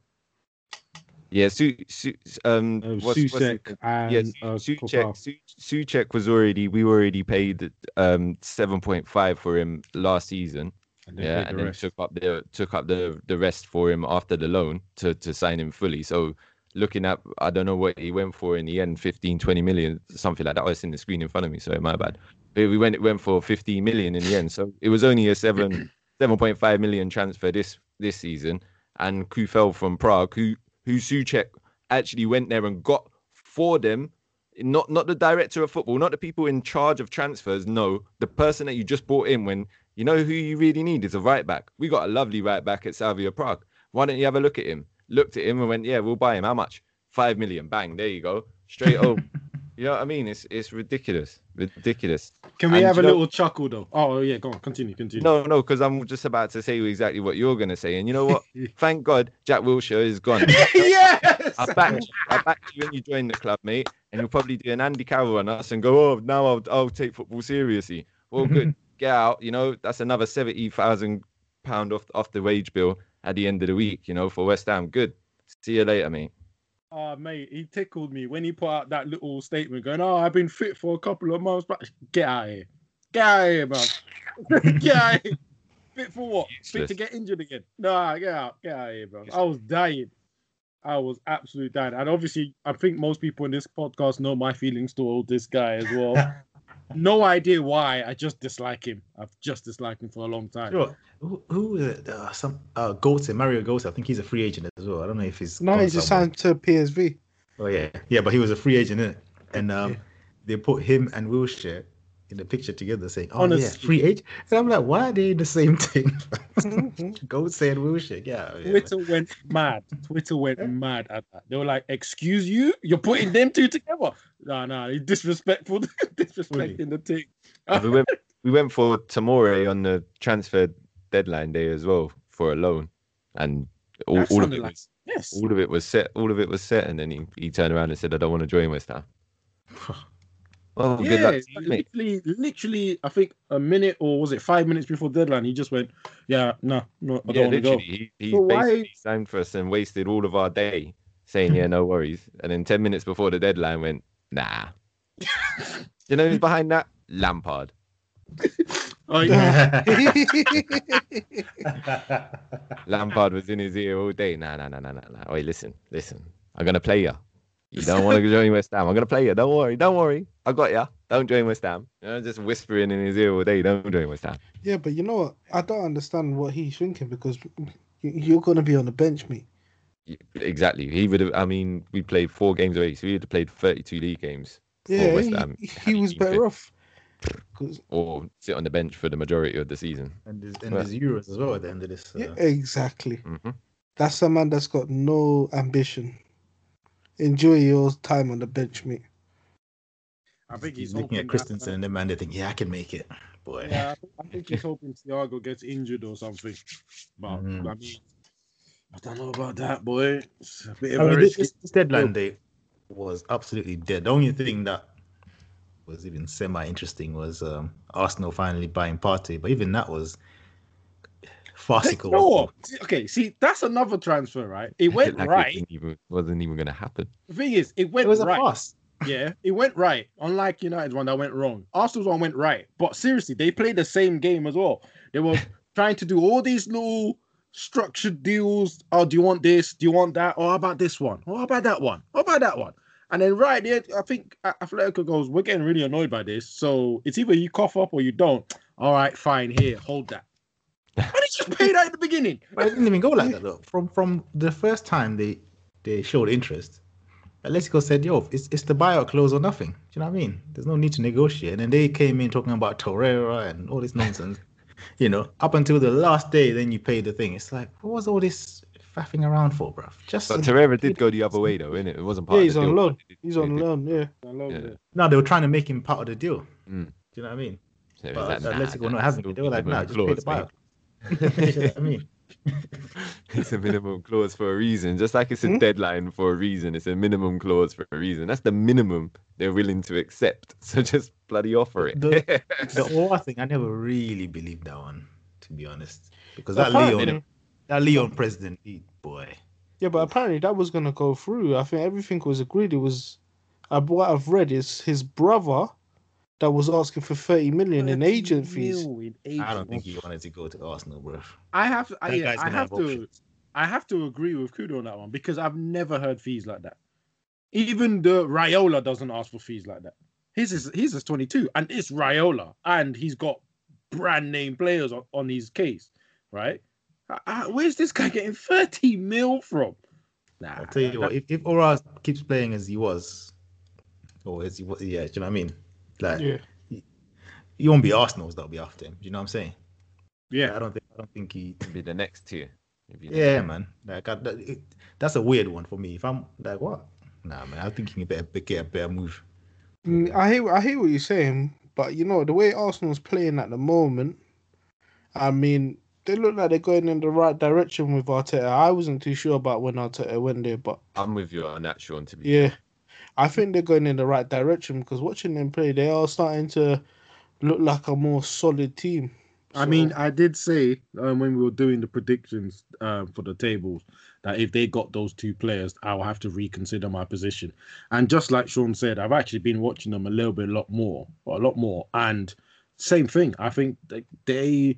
Yeah, Su, Su, um, uh, what's- what's his Soucek name? and Yes, uh, Soucek, Su- Soucek was already we already paid um seven point five for him last season. And then yeah, and the then rest. took up the took up the the rest for him after the loan to to sign him fully. So looking at I don't know what he went for in the end, 15, 20 million, something like that. Oh, it's in the screen in front of me, sorry, my bad. But we went went for 15 million in the end. So it was only a seven 7.5 million transfer this this season. And Coufal from Prague, who who Soucek actually went there and got for them not not the director of football, not the people in charge of transfers. No, the person that you just brought in when you know who you really need is a right back. We got a lovely right back at Slavia Prague. Why don't you have a look at him? Looked at him and went, yeah, we'll buy him. How much? Five million. Bang. There you go. Straight over. You know what I mean? It's it's ridiculous. Ridiculous. Can we and have a know- little chuckle though? Oh, oh yeah, go on, continue, continue. No, no, because I'm just about to say exactly what you're gonna say. And you know what? Thank God Jack Wilshere is gone. yes. I backed you. I backed you when you joined the club, mate. And you'll probably do an Andy Carroll on us and go, oh, now I'll, I'll take football seriously. Well, good. Get out. You know, that's another seventy thousand pound off off the wage bill at the end of the week. You know, for West Ham. Good. See you later, mate. Oh mate, he tickled me when he put out that little statement going, Oh, I've been fit for a couple of months, but get out of here. Get out of here, man. get out of here. Fit for what? Fit to get injured again. Nah, get out, get out of here, bro. I was dying. I was absolutely dying. And obviously, I think most people in this podcast know my feelings toward this guy as well. no idea why. I just dislike him. I've just disliked him for a long time. Sure. Who, who is it? Uh, some uh, Götze, Mario Götze. I think he's a free agent as well. I don't know if he's. No, gone he just somewhere. signed to PSV. Oh yeah, yeah, but he was a free agent, innit? and um, Yeah. they put him and Wilshere in the picture together, saying, "Oh Honestly. yeah, free age," And I'm like, why are they in the same thing? Mhm. Götze and Wilshere, yeah. yeah. Twitter went mad. Twitter went mad at that. They were like, "Excuse you? You're putting them two together? Nah, nah, he's disrespectful, disrespecting the thing." we went we went for Tomori on the transfer deadline day as well for a loan, and all, all of it like- was Yes. all of it was set. All of it was set, and then he, he turned around and said, "I don't want to join West Ham." Well, good Yeah, luck to you, mate. literally, literally, I think a minute or was it five minutes before deadline, he just went, "Yeah, no, no, I don't want to go." he, he So why- signed for us and wasted all of our day saying, "Yeah, no worries," and then ten minutes before the deadline went, "Nah." you know who's behind that? Lampard. Oh, yeah. Lampard was in his ear all day. Nah, nah, nah, nah, nah, nah. Wait, listen, listen. I'm gonna play you. You don't want to join West Ham. I'm gonna play you. Don't worry, don't worry. I got ya. Don't join West Ham. You know, just whispering in his ear all day. Don't join West Ham. yeah, but you know what? I don't understand what he's thinking because you- you're going to be on the bench, mate. Y- Exactly. He would have. I mean, we played four games away, so he would have played 32 league games. Yeah, West he, Ham he had was been fit, better off. 'Cause- or sit on the bench for the majority of the season. and there's, and Well- there's Euros as well at the end of this. Uh, yeah, exactly. hmm That's a man that's got no ambition. Enjoy your time on the bench, mate. I think he's he's looking at hoping Christensen that- and the man, they think, yeah, I can make it. Boy. Yeah, I think, I think he's hoping Thiago gets injured or something. But Mhm. I mean, I don't know about that, boy. It's a bit of I a mean, this, risky. this, this deadline day was absolutely dead. The only thing that was even semi-interesting was um, Arsenal finally buying Partey, but even that was farcical. You know what? See- Okay, see, that's another transfer, right? It went like right. It didn't even, wasn't even going to happen. The thing is, it went. It was a right. pass. yeah, it went right. Unlike United's one that went wrong. Arsenal's one went right. But seriously, they played the same game as well. They were trying to do all these little structured deals. Oh, do you want this? Do you want that? Oh, about this one? Oh, about that one? How about that one? And then right there, I think Atletico goes, we're getting really annoyed by this. So it's either you cough up or you don't. All right, fine. Here, hold that. And did you pay that at the beginning. But it didn't even go like that though. From from the first time they they showed interest, Atletico said, "Yo, it's it's the buyout clause or nothing." Do you know what I mean? There's no need to negotiate. And then they came in talking about Torreira and all this nonsense. you know, up until the last day, then you paid the thing. It's like, what was all this faffing around for, bruv? Just But Torreira did go the other way though, innit? It wasn't part Yeah, of he's the on deal, loan. He's on loan. Yeah. I love Yeah. it. no, they were trying to make him part of the deal. Mm. Do you know what I mean? So it But was like, nah, Atletico nah, not having still it. They were like, minimum "Nah, just pay the buyout." you know what I mean? it's a minimum clause for a reason. Just like it's a Hmm? deadline for a reason, it's a minimum clause for a reason. That's the minimum they're willing to accept. So just bloody offer it. The- the Aouar thing, I never really believed that one, to be honest, because that Apparently- Lyon, that Lyon president, boy, Yeah, but apparently that was gonna go through. I think everything was agreed. It was, uh, what I've read is his brother that was asking for thirty million in 30 agent fees. mil in I don't think he wanted to go to Arsenal, bro. I have, I, yeah, I gonna have have to. I have to agree with Kuda on that one because I've never heard fees like that. Even the Raiola doesn't ask for fees like that. His is his is twenty two, and it's Raiola, and he's got brand name players on, on his case, right? Uh, uh, where's this guy getting thirty mil from? Nah, I'll tell you what, if, if Aouar keeps playing as he was, or as he was, yeah, do you know what I mean? Like, Yeah. he won't be Arsenal's that'll be after him. Do you know what I'm saying? yeah, I don't think, I don't think he. Be the next tier. It'd be the Yeah, next- man. Like, I, that, it, that's a weird one for me. If I'm like, what? Nah, man. I'm thinking you better get a better move. Mm, I hear, I hear what you're saying, but you know the way Arsenal's playing at the moment. I mean, they look like they're going in the right direction with Arteta. I wasn't too sure about when Arteta went there, but I'm with you on that, Shawn. To be yeah, I think they're going in the right direction because watching them play, they are starting to look like a more solid team. I mean, I did say um, when we were doing the predictions um, for the tables that if they got those two players, I'll have to reconsider my position. And just like Shawn said, I've actually been watching them a little bit, a lot more, a lot more. And same thing. I think they, they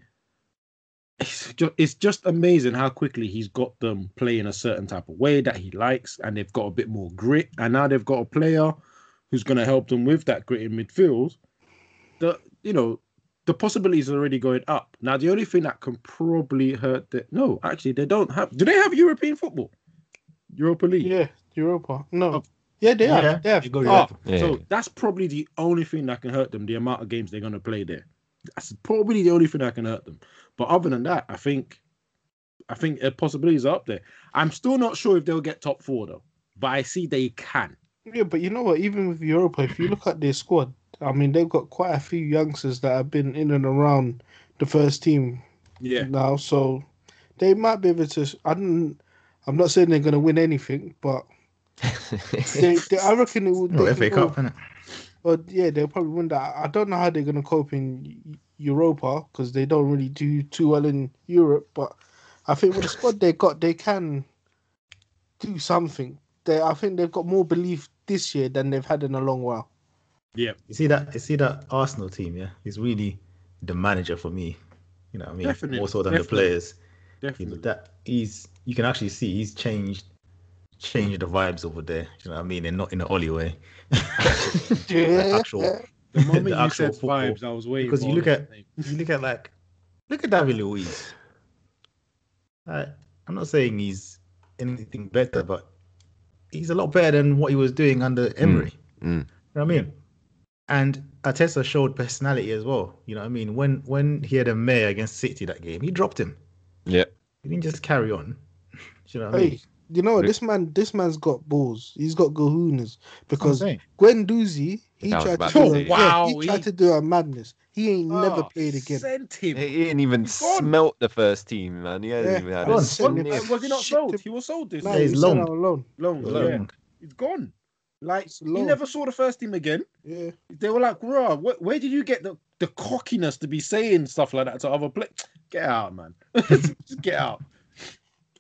it's just, it's just amazing how quickly he's got them playing a certain type of way that he likes, and they've got a bit more grit. And now they've got a player who's going to help them with that grit in midfield. The you know the possibilities are already going up. Now, the only thing that can probably hurt the no, actually, they don't have. Do they have European football? Europa League. Yeah, Europa. No, Oh. yeah, they have. They have. you go Oh, Yeah. so that's probably the only thing that can hurt them. The amount of games they're going to play there. That's probably the only thing that can hurt them. But other than that, I think, I think uh, possibilities are up there. I'm still not sure if they'll get top four though, but I see they can. Yeah, but you know what? Even with Europa, if you look at their squad, I mean, they've got quite a few youngsters that have been in and around the first team Yeah, now, so they might be able to. I don't. I'm not saying they're going to win anything, but they, they I reckon it would. No, they FA can go- Cup, innit? But yeah, they'll probably win that. I don't know how they're going to cope in Europa because they don't really do too well in Europe. But I think with the squad they got, they can do something. They, I think they've got more belief this year than they've had in a long while. yeah, You see that? You see that Arsenal team? Yeah, he's really the manager for me. You know what I mean? Definitely, More so than definitely. the players. You know, definitely. that he's you can actually see he's changed changed the vibes over there. You know what I mean? And not in an Ole way. the actual The moment the you actual said football. vibes, I was waiting. Because you look at you look at like look at David Luiz. I, I'm not saying he's anything better, but he's a lot better than what he was doing under Emery. mm. You know what I mean? And Arteta showed personality as well. You know what I mean? When when he had a mayor against City that game, he dropped him. yeah. He didn't just carry on. you know what I mean? Hey, you know what? This man, this man's got balls. He's got kahunas That's what I'm because saying. Guendouzi, he tried to to do, a, say. yeah, Wow, he tried to do a madness. He ain't oh, never Oh, played again. Sent him. He didn't even He's gone. smelt the first team, man. He hasn't Yeah, even had a on. Send him- sniff. Was he not sold? him. He was sold this No, Yeah, he's he's sent loaned. out on loan. loan. He's Yeah, loaned. he's gone. Like It's he never saw the first team again. Yeah. They were like, "Bro, where, where did you get the, the cockiness to be saying stuff like that to other players? Get out, man. Just get out."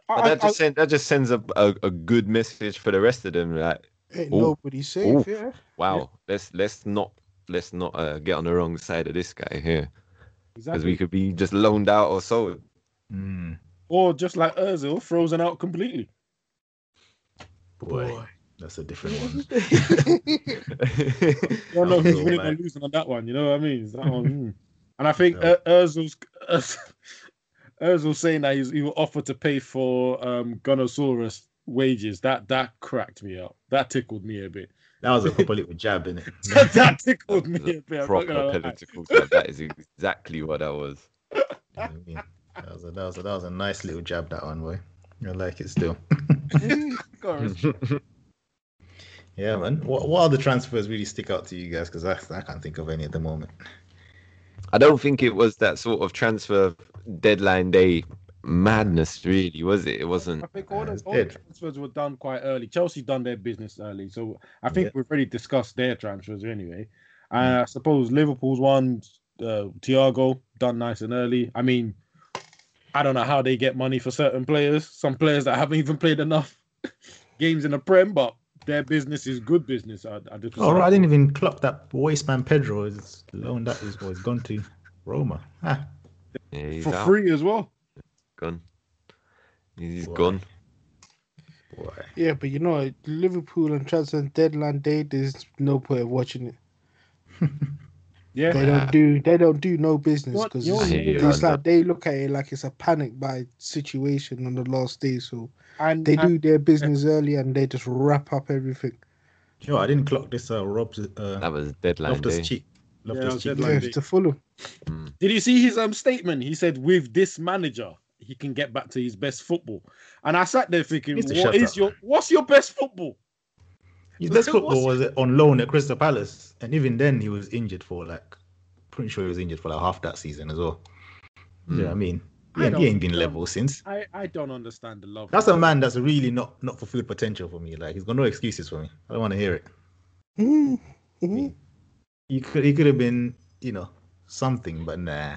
But I- that I- just send, that just sends a, a, a good message for the rest of them. Like Ain't Ooh. nobody safe, Ooh. yeah. Wow. Let's let's not let's not uh, get on the wrong side of this guy here because Exactly. we could be just loaned out or sold. Mm, Or just like Özil, frozen out completely. boy, that's a different one. You don't know who's Özil, winning or losing on that one. You know what I mean? That one, mm. And I think Yeah. uh, Özil's Özil saying that he's even offered to pay for um Gunnersaurus wages. That that cracked me up. That tickled me a bit. That was a proper little jab, innit? that tickled That me a a bit. I'm not Proper lie. political. club. That is exactly what that was. You know I mean? That was a that was a, that was a nice little jab that one boy. I like it still. Yeah, man. What what other transfers really stick out to you guys? Because I I can't think of any at the moment. I don't think it was that sort of transfer deadline day madness, really, was it? It wasn't. I think all the, it's all the transfers were done quite early. Chelsea done their business early, so I think Yeah. we've already discussed their transfers anyway. Uh, I suppose Liverpool's one, uh, Thiago done nice and early. I mean, I don't know how they get money for certain players. Some players that haven't even played enough games in the Prem, but their business is good business. I, I just Oh, right, I didn't even clock that wasteman Pedro is loaned that is was gone to Roma. Ah, Yeah, for out, free as well. gone. He's Boy. gone. boy. Yeah, but you know, Liverpool and transfer deadline day, there's no point of watching it. Yeah, They don't do they don't do no business because it's, it's like they look at it like it's a panic buy situation on the last day. So and they and- do their business early and they just wrap up everything. Yo, I didn't clock this. Uh, Rob's uh, That was a deadline Loftus day. cheek. Yeah, cheek. deadline Yeah, day. to Fulham. Mm. Did you see his um statement? He said, "With this manager, he can get back to his best football." And I sat there thinking, Needs to "What shut is up. your what's your best football?" His best What's- football was on loan at Crystal Palace, and even then he was injured for like, pretty sure he was injured for like half that season as well. Mm. Yeah, I mean, I yeah, don't- he ain't been level since. I I don't understand the love. That's a man that's really not not fulfilled potential for me. Like he's got no excuses for me. I don't want to hear it. Mhm, mhm. He could he could have been, you know, something, but nah.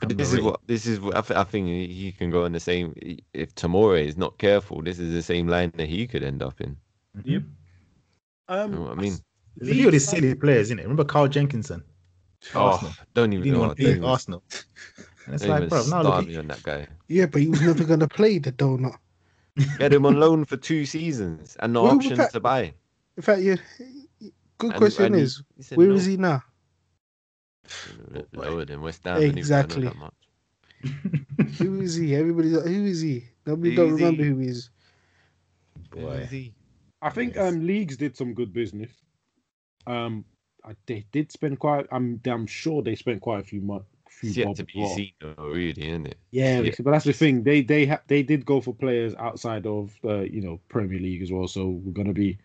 But I'm this is what this is. What, I, th- I think he he can go in the same. If Tomori is not careful, this is the same line that he could end up in. ready. Yep. Um, You know what I mean? There's a few of these silly players, isn't it? Remember Carl Jenkinson? Arsenal. Oh, don't He even. didn't Oh, want to don't play Arsenal. And it's don't like, even bro, now start look at on that guy. Yeah, but he was never gonna play the donut. Had him on loan for two seasons and no Well, option but- to buy. In fact, yeah. Good And- question and is, he said where no. is he now? Lower than West Ham. anyway, I know Exactly. Who is he? Everybody's like, who is he? Nobody Who don't remember he? who he is. Boy. I think Yes. um leagues did some good business. Um, I, they did spend quite. I'm I'm sure they spent quite a few months. It's yet to be seen, though, really, isn't it? Yeah, Yeah. but that's the thing. They they ha- they did go for players outside of uh, you know Premier League as well. So we're gonna be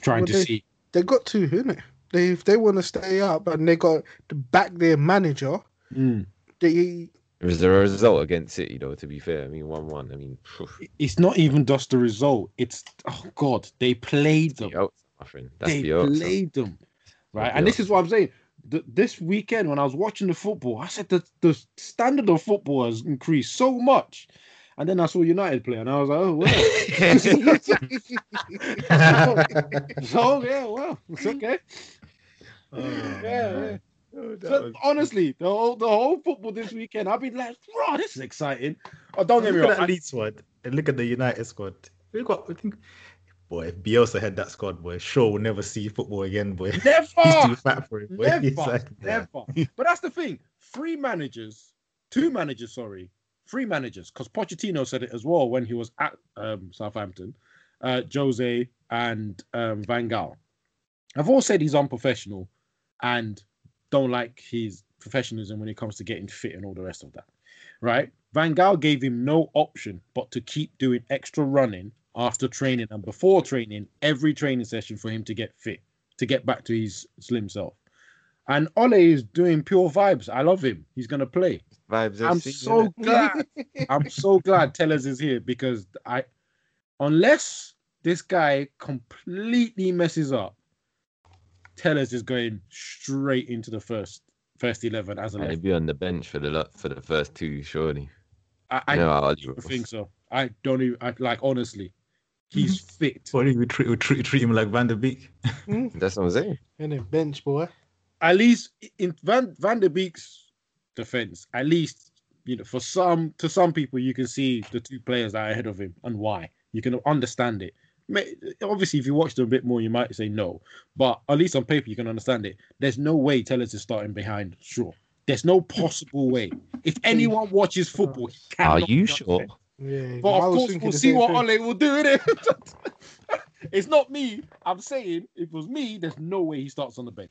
trying Well, to they- see. They got to, innit? They if they want to stay up and they got to back their manager, Mm. they It was a result against City, though. To be fair, I mean, one-one. I mean, phew, It's not even just the result. It's oh god, they played them. the my friend. That's they the outside. played them, right? the And this is what I'm saying. Th- this weekend, when I was watching the football, I said that the standard of football has increased so much. And then I saw United play, and I was like, oh, well. so, yeah, well, it's okay. Oh, Yeah, yeah. Oh, So, was- honestly, the whole, the whole football this weekend, I've been like, bro, this is exciting. Oh, don't get me look wrong. at that I- Leeds squad and look at the United squad. We got, I think, boy, if Bielsa had that squad, boy, sure we'll never see football again, boy. He's too fat for it, boy. never, like, never. But that's the thing. Three managers, two managers, sorry, three managers, because Pochettino said it as well when he was at um, Southampton. Uh, Jose and um, Van Gaal have all said he's unprofessional and don't like his professionalism when it comes to getting fit and all the rest of that. Right? Van Gaal gave him no option but to keep doing extra running after training and before training, every training session for him to get fit, to get back to his slim self. And Ole is doing pure vibes. I love him. He's gonna play. Vibes I'm so innit? glad. I'm so glad Telles is here because I, unless this guy completely messes up, Telles is going straight into the first first eleven as a And left. he'd be on the bench for the for the first two, surely. I, I You know how don't think so. I don't even. I like honestly. He's mm-hmm. fit. What we treat, we treat, treat him like Van der Beek? Hmm? That's what I'm saying. And a bench boy. At least in Van Van der Beek's defense, at least you know for some to some people you can see the two players that are ahead of him and why. You can understand it. May- Obviously, if you watch them a bit more, you might say no, but at least on paper you can understand it. There's no way Telles is starting behind. Sure, there's no possible way. If anyone watches football, he Are you sure? upset. Yeah. But of course, we'll see what thing. Ole will do. It. it's not me. I'm saying if it was me, there's no way he starts on the bench.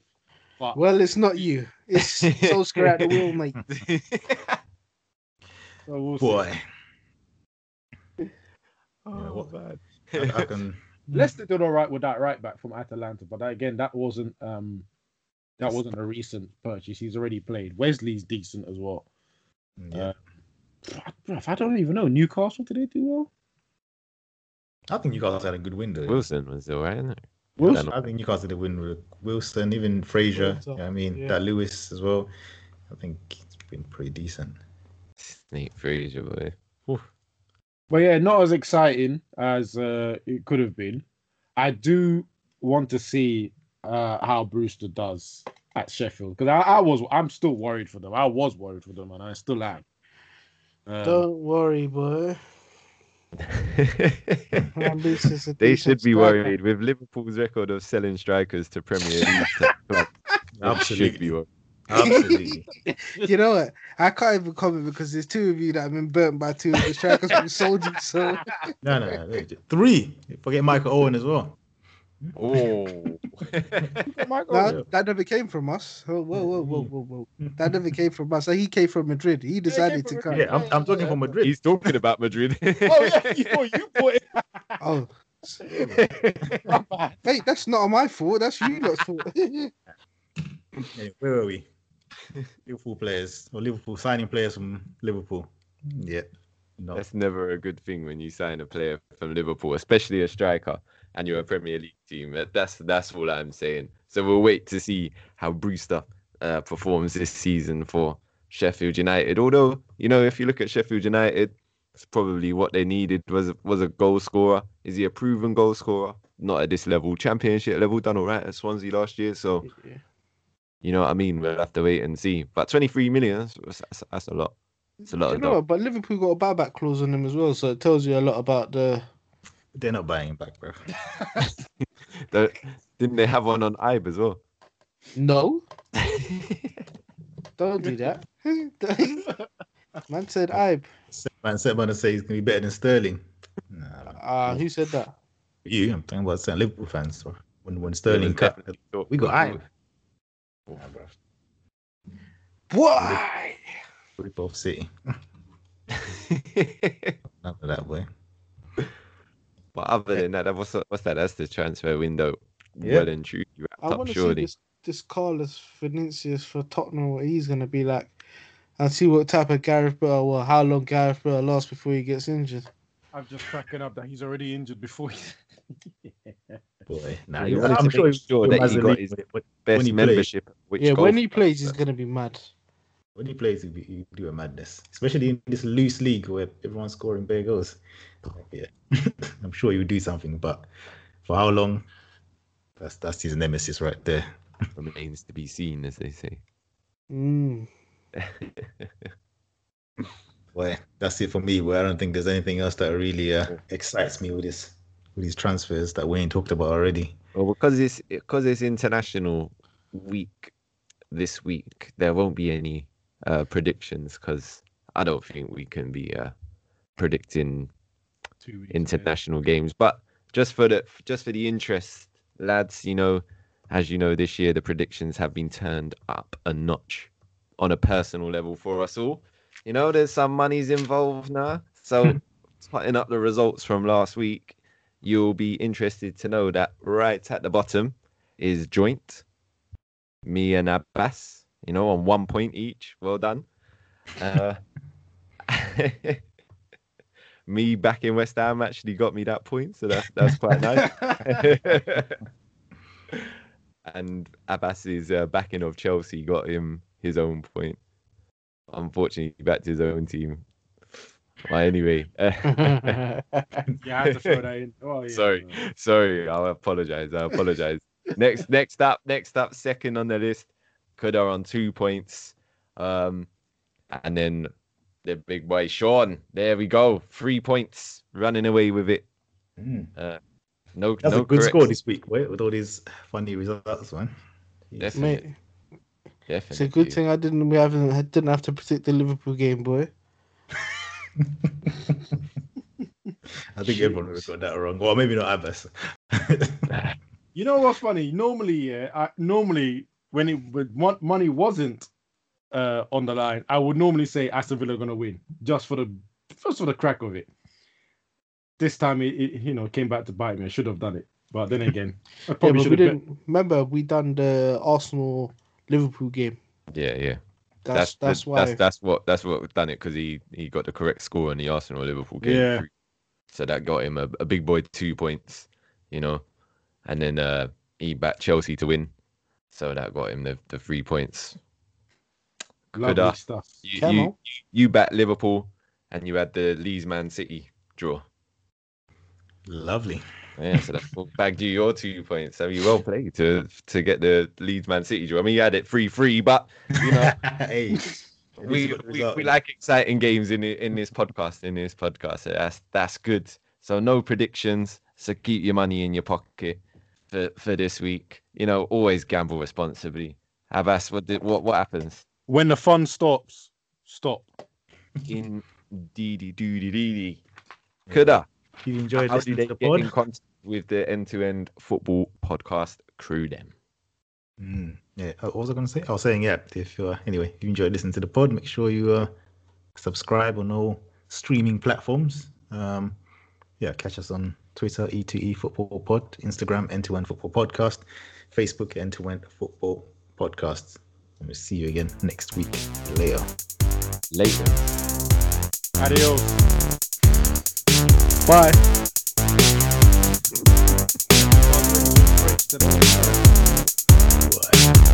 But Well, it's not you. It's Solskjaer at the wheel, mate. so we'll see. Boy, oh, what- man. I, I can. Leicester did all right with that right back from Atalanta, but again, that wasn't um that wasn't a recent purchase. He's already played. Wesley's decent as well. Yeah. Bruv, I don't even know. Newcastle, did they do well? I think Newcastle had a good window. Wilson was all right, isn't it? Wilson? I think Newcastle did win with Wilson, even Fraser. Wilson, you know I mean, yeah. that Lewis as well. I think it's been pretty decent. Nate Fraser, boy. But yeah, not as exciting as uh, it could have been. I do want to see uh, how Brewster does at Sheffield because I, I was I'm still worried for them. I was worried for them, and I still am. Um, Don't worry, boy. Man, this is a they should be striker. worried with Liverpool's record of selling strikers to Premier League top clubs. they should be worried. Absolutely. You know what? I can't even comment because there's two of you that have been burnt by two of the strikers who sold you. So no, no, no. Three. Forget Michael Owen as well. Oh. that, that never came from us. Oh, whoa, whoa, whoa, whoa, whoa. That never came from us. He came from Madrid. He decided to come. Yeah, I'm, I'm talking from Madrid. He's talking about Madrid. oh yeah, you, oh, you put it. Oh, wait, that's not my fault. That's you lot's fault. Anyway, where were we? Liverpool players or Liverpool signing players from Liverpool. Yeah. No. That's never a good thing when you sign a player from Liverpool, especially a striker, and you're a Premier League team. That's that's all I'm saying. So we'll wait to see how Brewster uh, performs this season for Sheffield United. Although you know, if you look at Sheffield United, it's probably what they needed was was a goal scorer. Is he a proven goal scorer? Not at this level, Championship level. Done all right at Swansea last year. So you know what I mean. We'll have to wait and see. But 23 million, that's, that's, that's a lot. It's a lot You know, what, but Liverpool got a buyback clause on him as well, so it tells you a lot about the. They're not buying him back, bro. The- didn't they have one on Ibe as well? No, don't do that. Man said Ibe. Man said man to say he's gonna be better than Sterling. Nah, Ah, who said that? you, I'm talking about certain Liverpool fans. So when when Sterling cut, we got Ibe. Why? Rip off City. None of that way. but other than that, that what's, what's that? That's the transfer window. Yeah. Well and truly I want to see this, this Carlos Vinicius for Tottenham, what he's going to be like. And see what type of Gareth Bale, well, how long Gareth Bale lasts before he gets injured. I'm just cracking up that he's already injured before. He... Boy, nah, you- wanted I'm sure, make he- sure that he got league his with it, but Best when he plays- membership. Which yeah, when he plays, he's going to be mad. when he plays, he be- he do a madness, especially in this loose league where everyone's scoring bare goals. Yeah, I'm sure he would do something, but for how long? That's that's his nemesis right there. remains to be seen, as they say. Mm. Boy, that's it for me. But I don't think there's anything else that really uh, excites me with this with these transfers that Wayne talked about already. Well, because it's because it's international week this week, there won't be any uh, predictions because I don't think we can be uh, predicting Two weeks international games. But just for the just for the interest, lads, you know, as you know, this year the predictions have been turned up a notch on a personal level for us all. You know, there's some monies involved now, so putting up the results from last week, you'll be interested to know that right at the bottom is joint. Me and Abass, you know, on one point each. Well done. Uh, me back in West Ham actually got me that point, so that's that's quite nice. and Abass's uh, backing of Chelsea got him his own point. Unfortunately, back to his own team. Well, anyway, uh, Yeah, I had to throw that in. Oh, yeah. Sorry. sorry, I apologize. I apologize. next, next up, next up, second on the list, Kuda on two points, um, and then the big boy Shawn. There we go, three points, running away with it. Mm. No, That's no a good score this week, boy, with all these funny results, man. Jeez. Definitely. Mate, Definitely. it's a good thing I didn't. We haven't didn't have to predict the Liverpool game, boy. I think everyone would have got that wrong. Well, maybe not Abass. You know what's funny? Normally, yeah, I, normally when it when money wasn't uh, on the line, I would normally say Aston Villa are going to win just for the just for the crack of it. This time, it, it you know came back to bite me. I should have done it, but then again, I probably but we should have. bet- didn't. Remember, we done the Arsenal Liverpool game. Yeah, yeah. That's that's, the- why. That's that's what that's what done it because he he got the correct score in the Arsenal Liverpool game. Yeah. So that got him a, a big boy two points, you know, and then uh he backed Chelsea to win, so that got him the, the three points. Lovely Kuda. stuff. You, Come you on. you backed Liverpool, and you had the Leeds Man City draw. Lovely. Yeah, so that bagged you your two points. So you well played to to get the Leeds Man City draw. I mean, you had it free free, but you know. hey, we, we, we like exciting games in in this podcast in this podcast so that's that's good so no predictions so keep your money in your pocket for for this week you know always gamble responsibly Abass what did, what what happens When the fun stops, stop. in dee dee dee dee. Kuda If you enjoyed how listening to the pod, in contact with the end to end football podcast crew then Mm, yeah, uh, what was I going to say? I was saying, yeah, if uh, anyway, if you enjoyed listening to the pod, make sure you uh, subscribe on all streaming platforms. Um, yeah, catch us on Twitter, E2E Football Pod, Instagram, End to End Football Podcast, Facebook, End to End Football Podcast. And we'll see you again next week. Later. later Adios. Bye. What?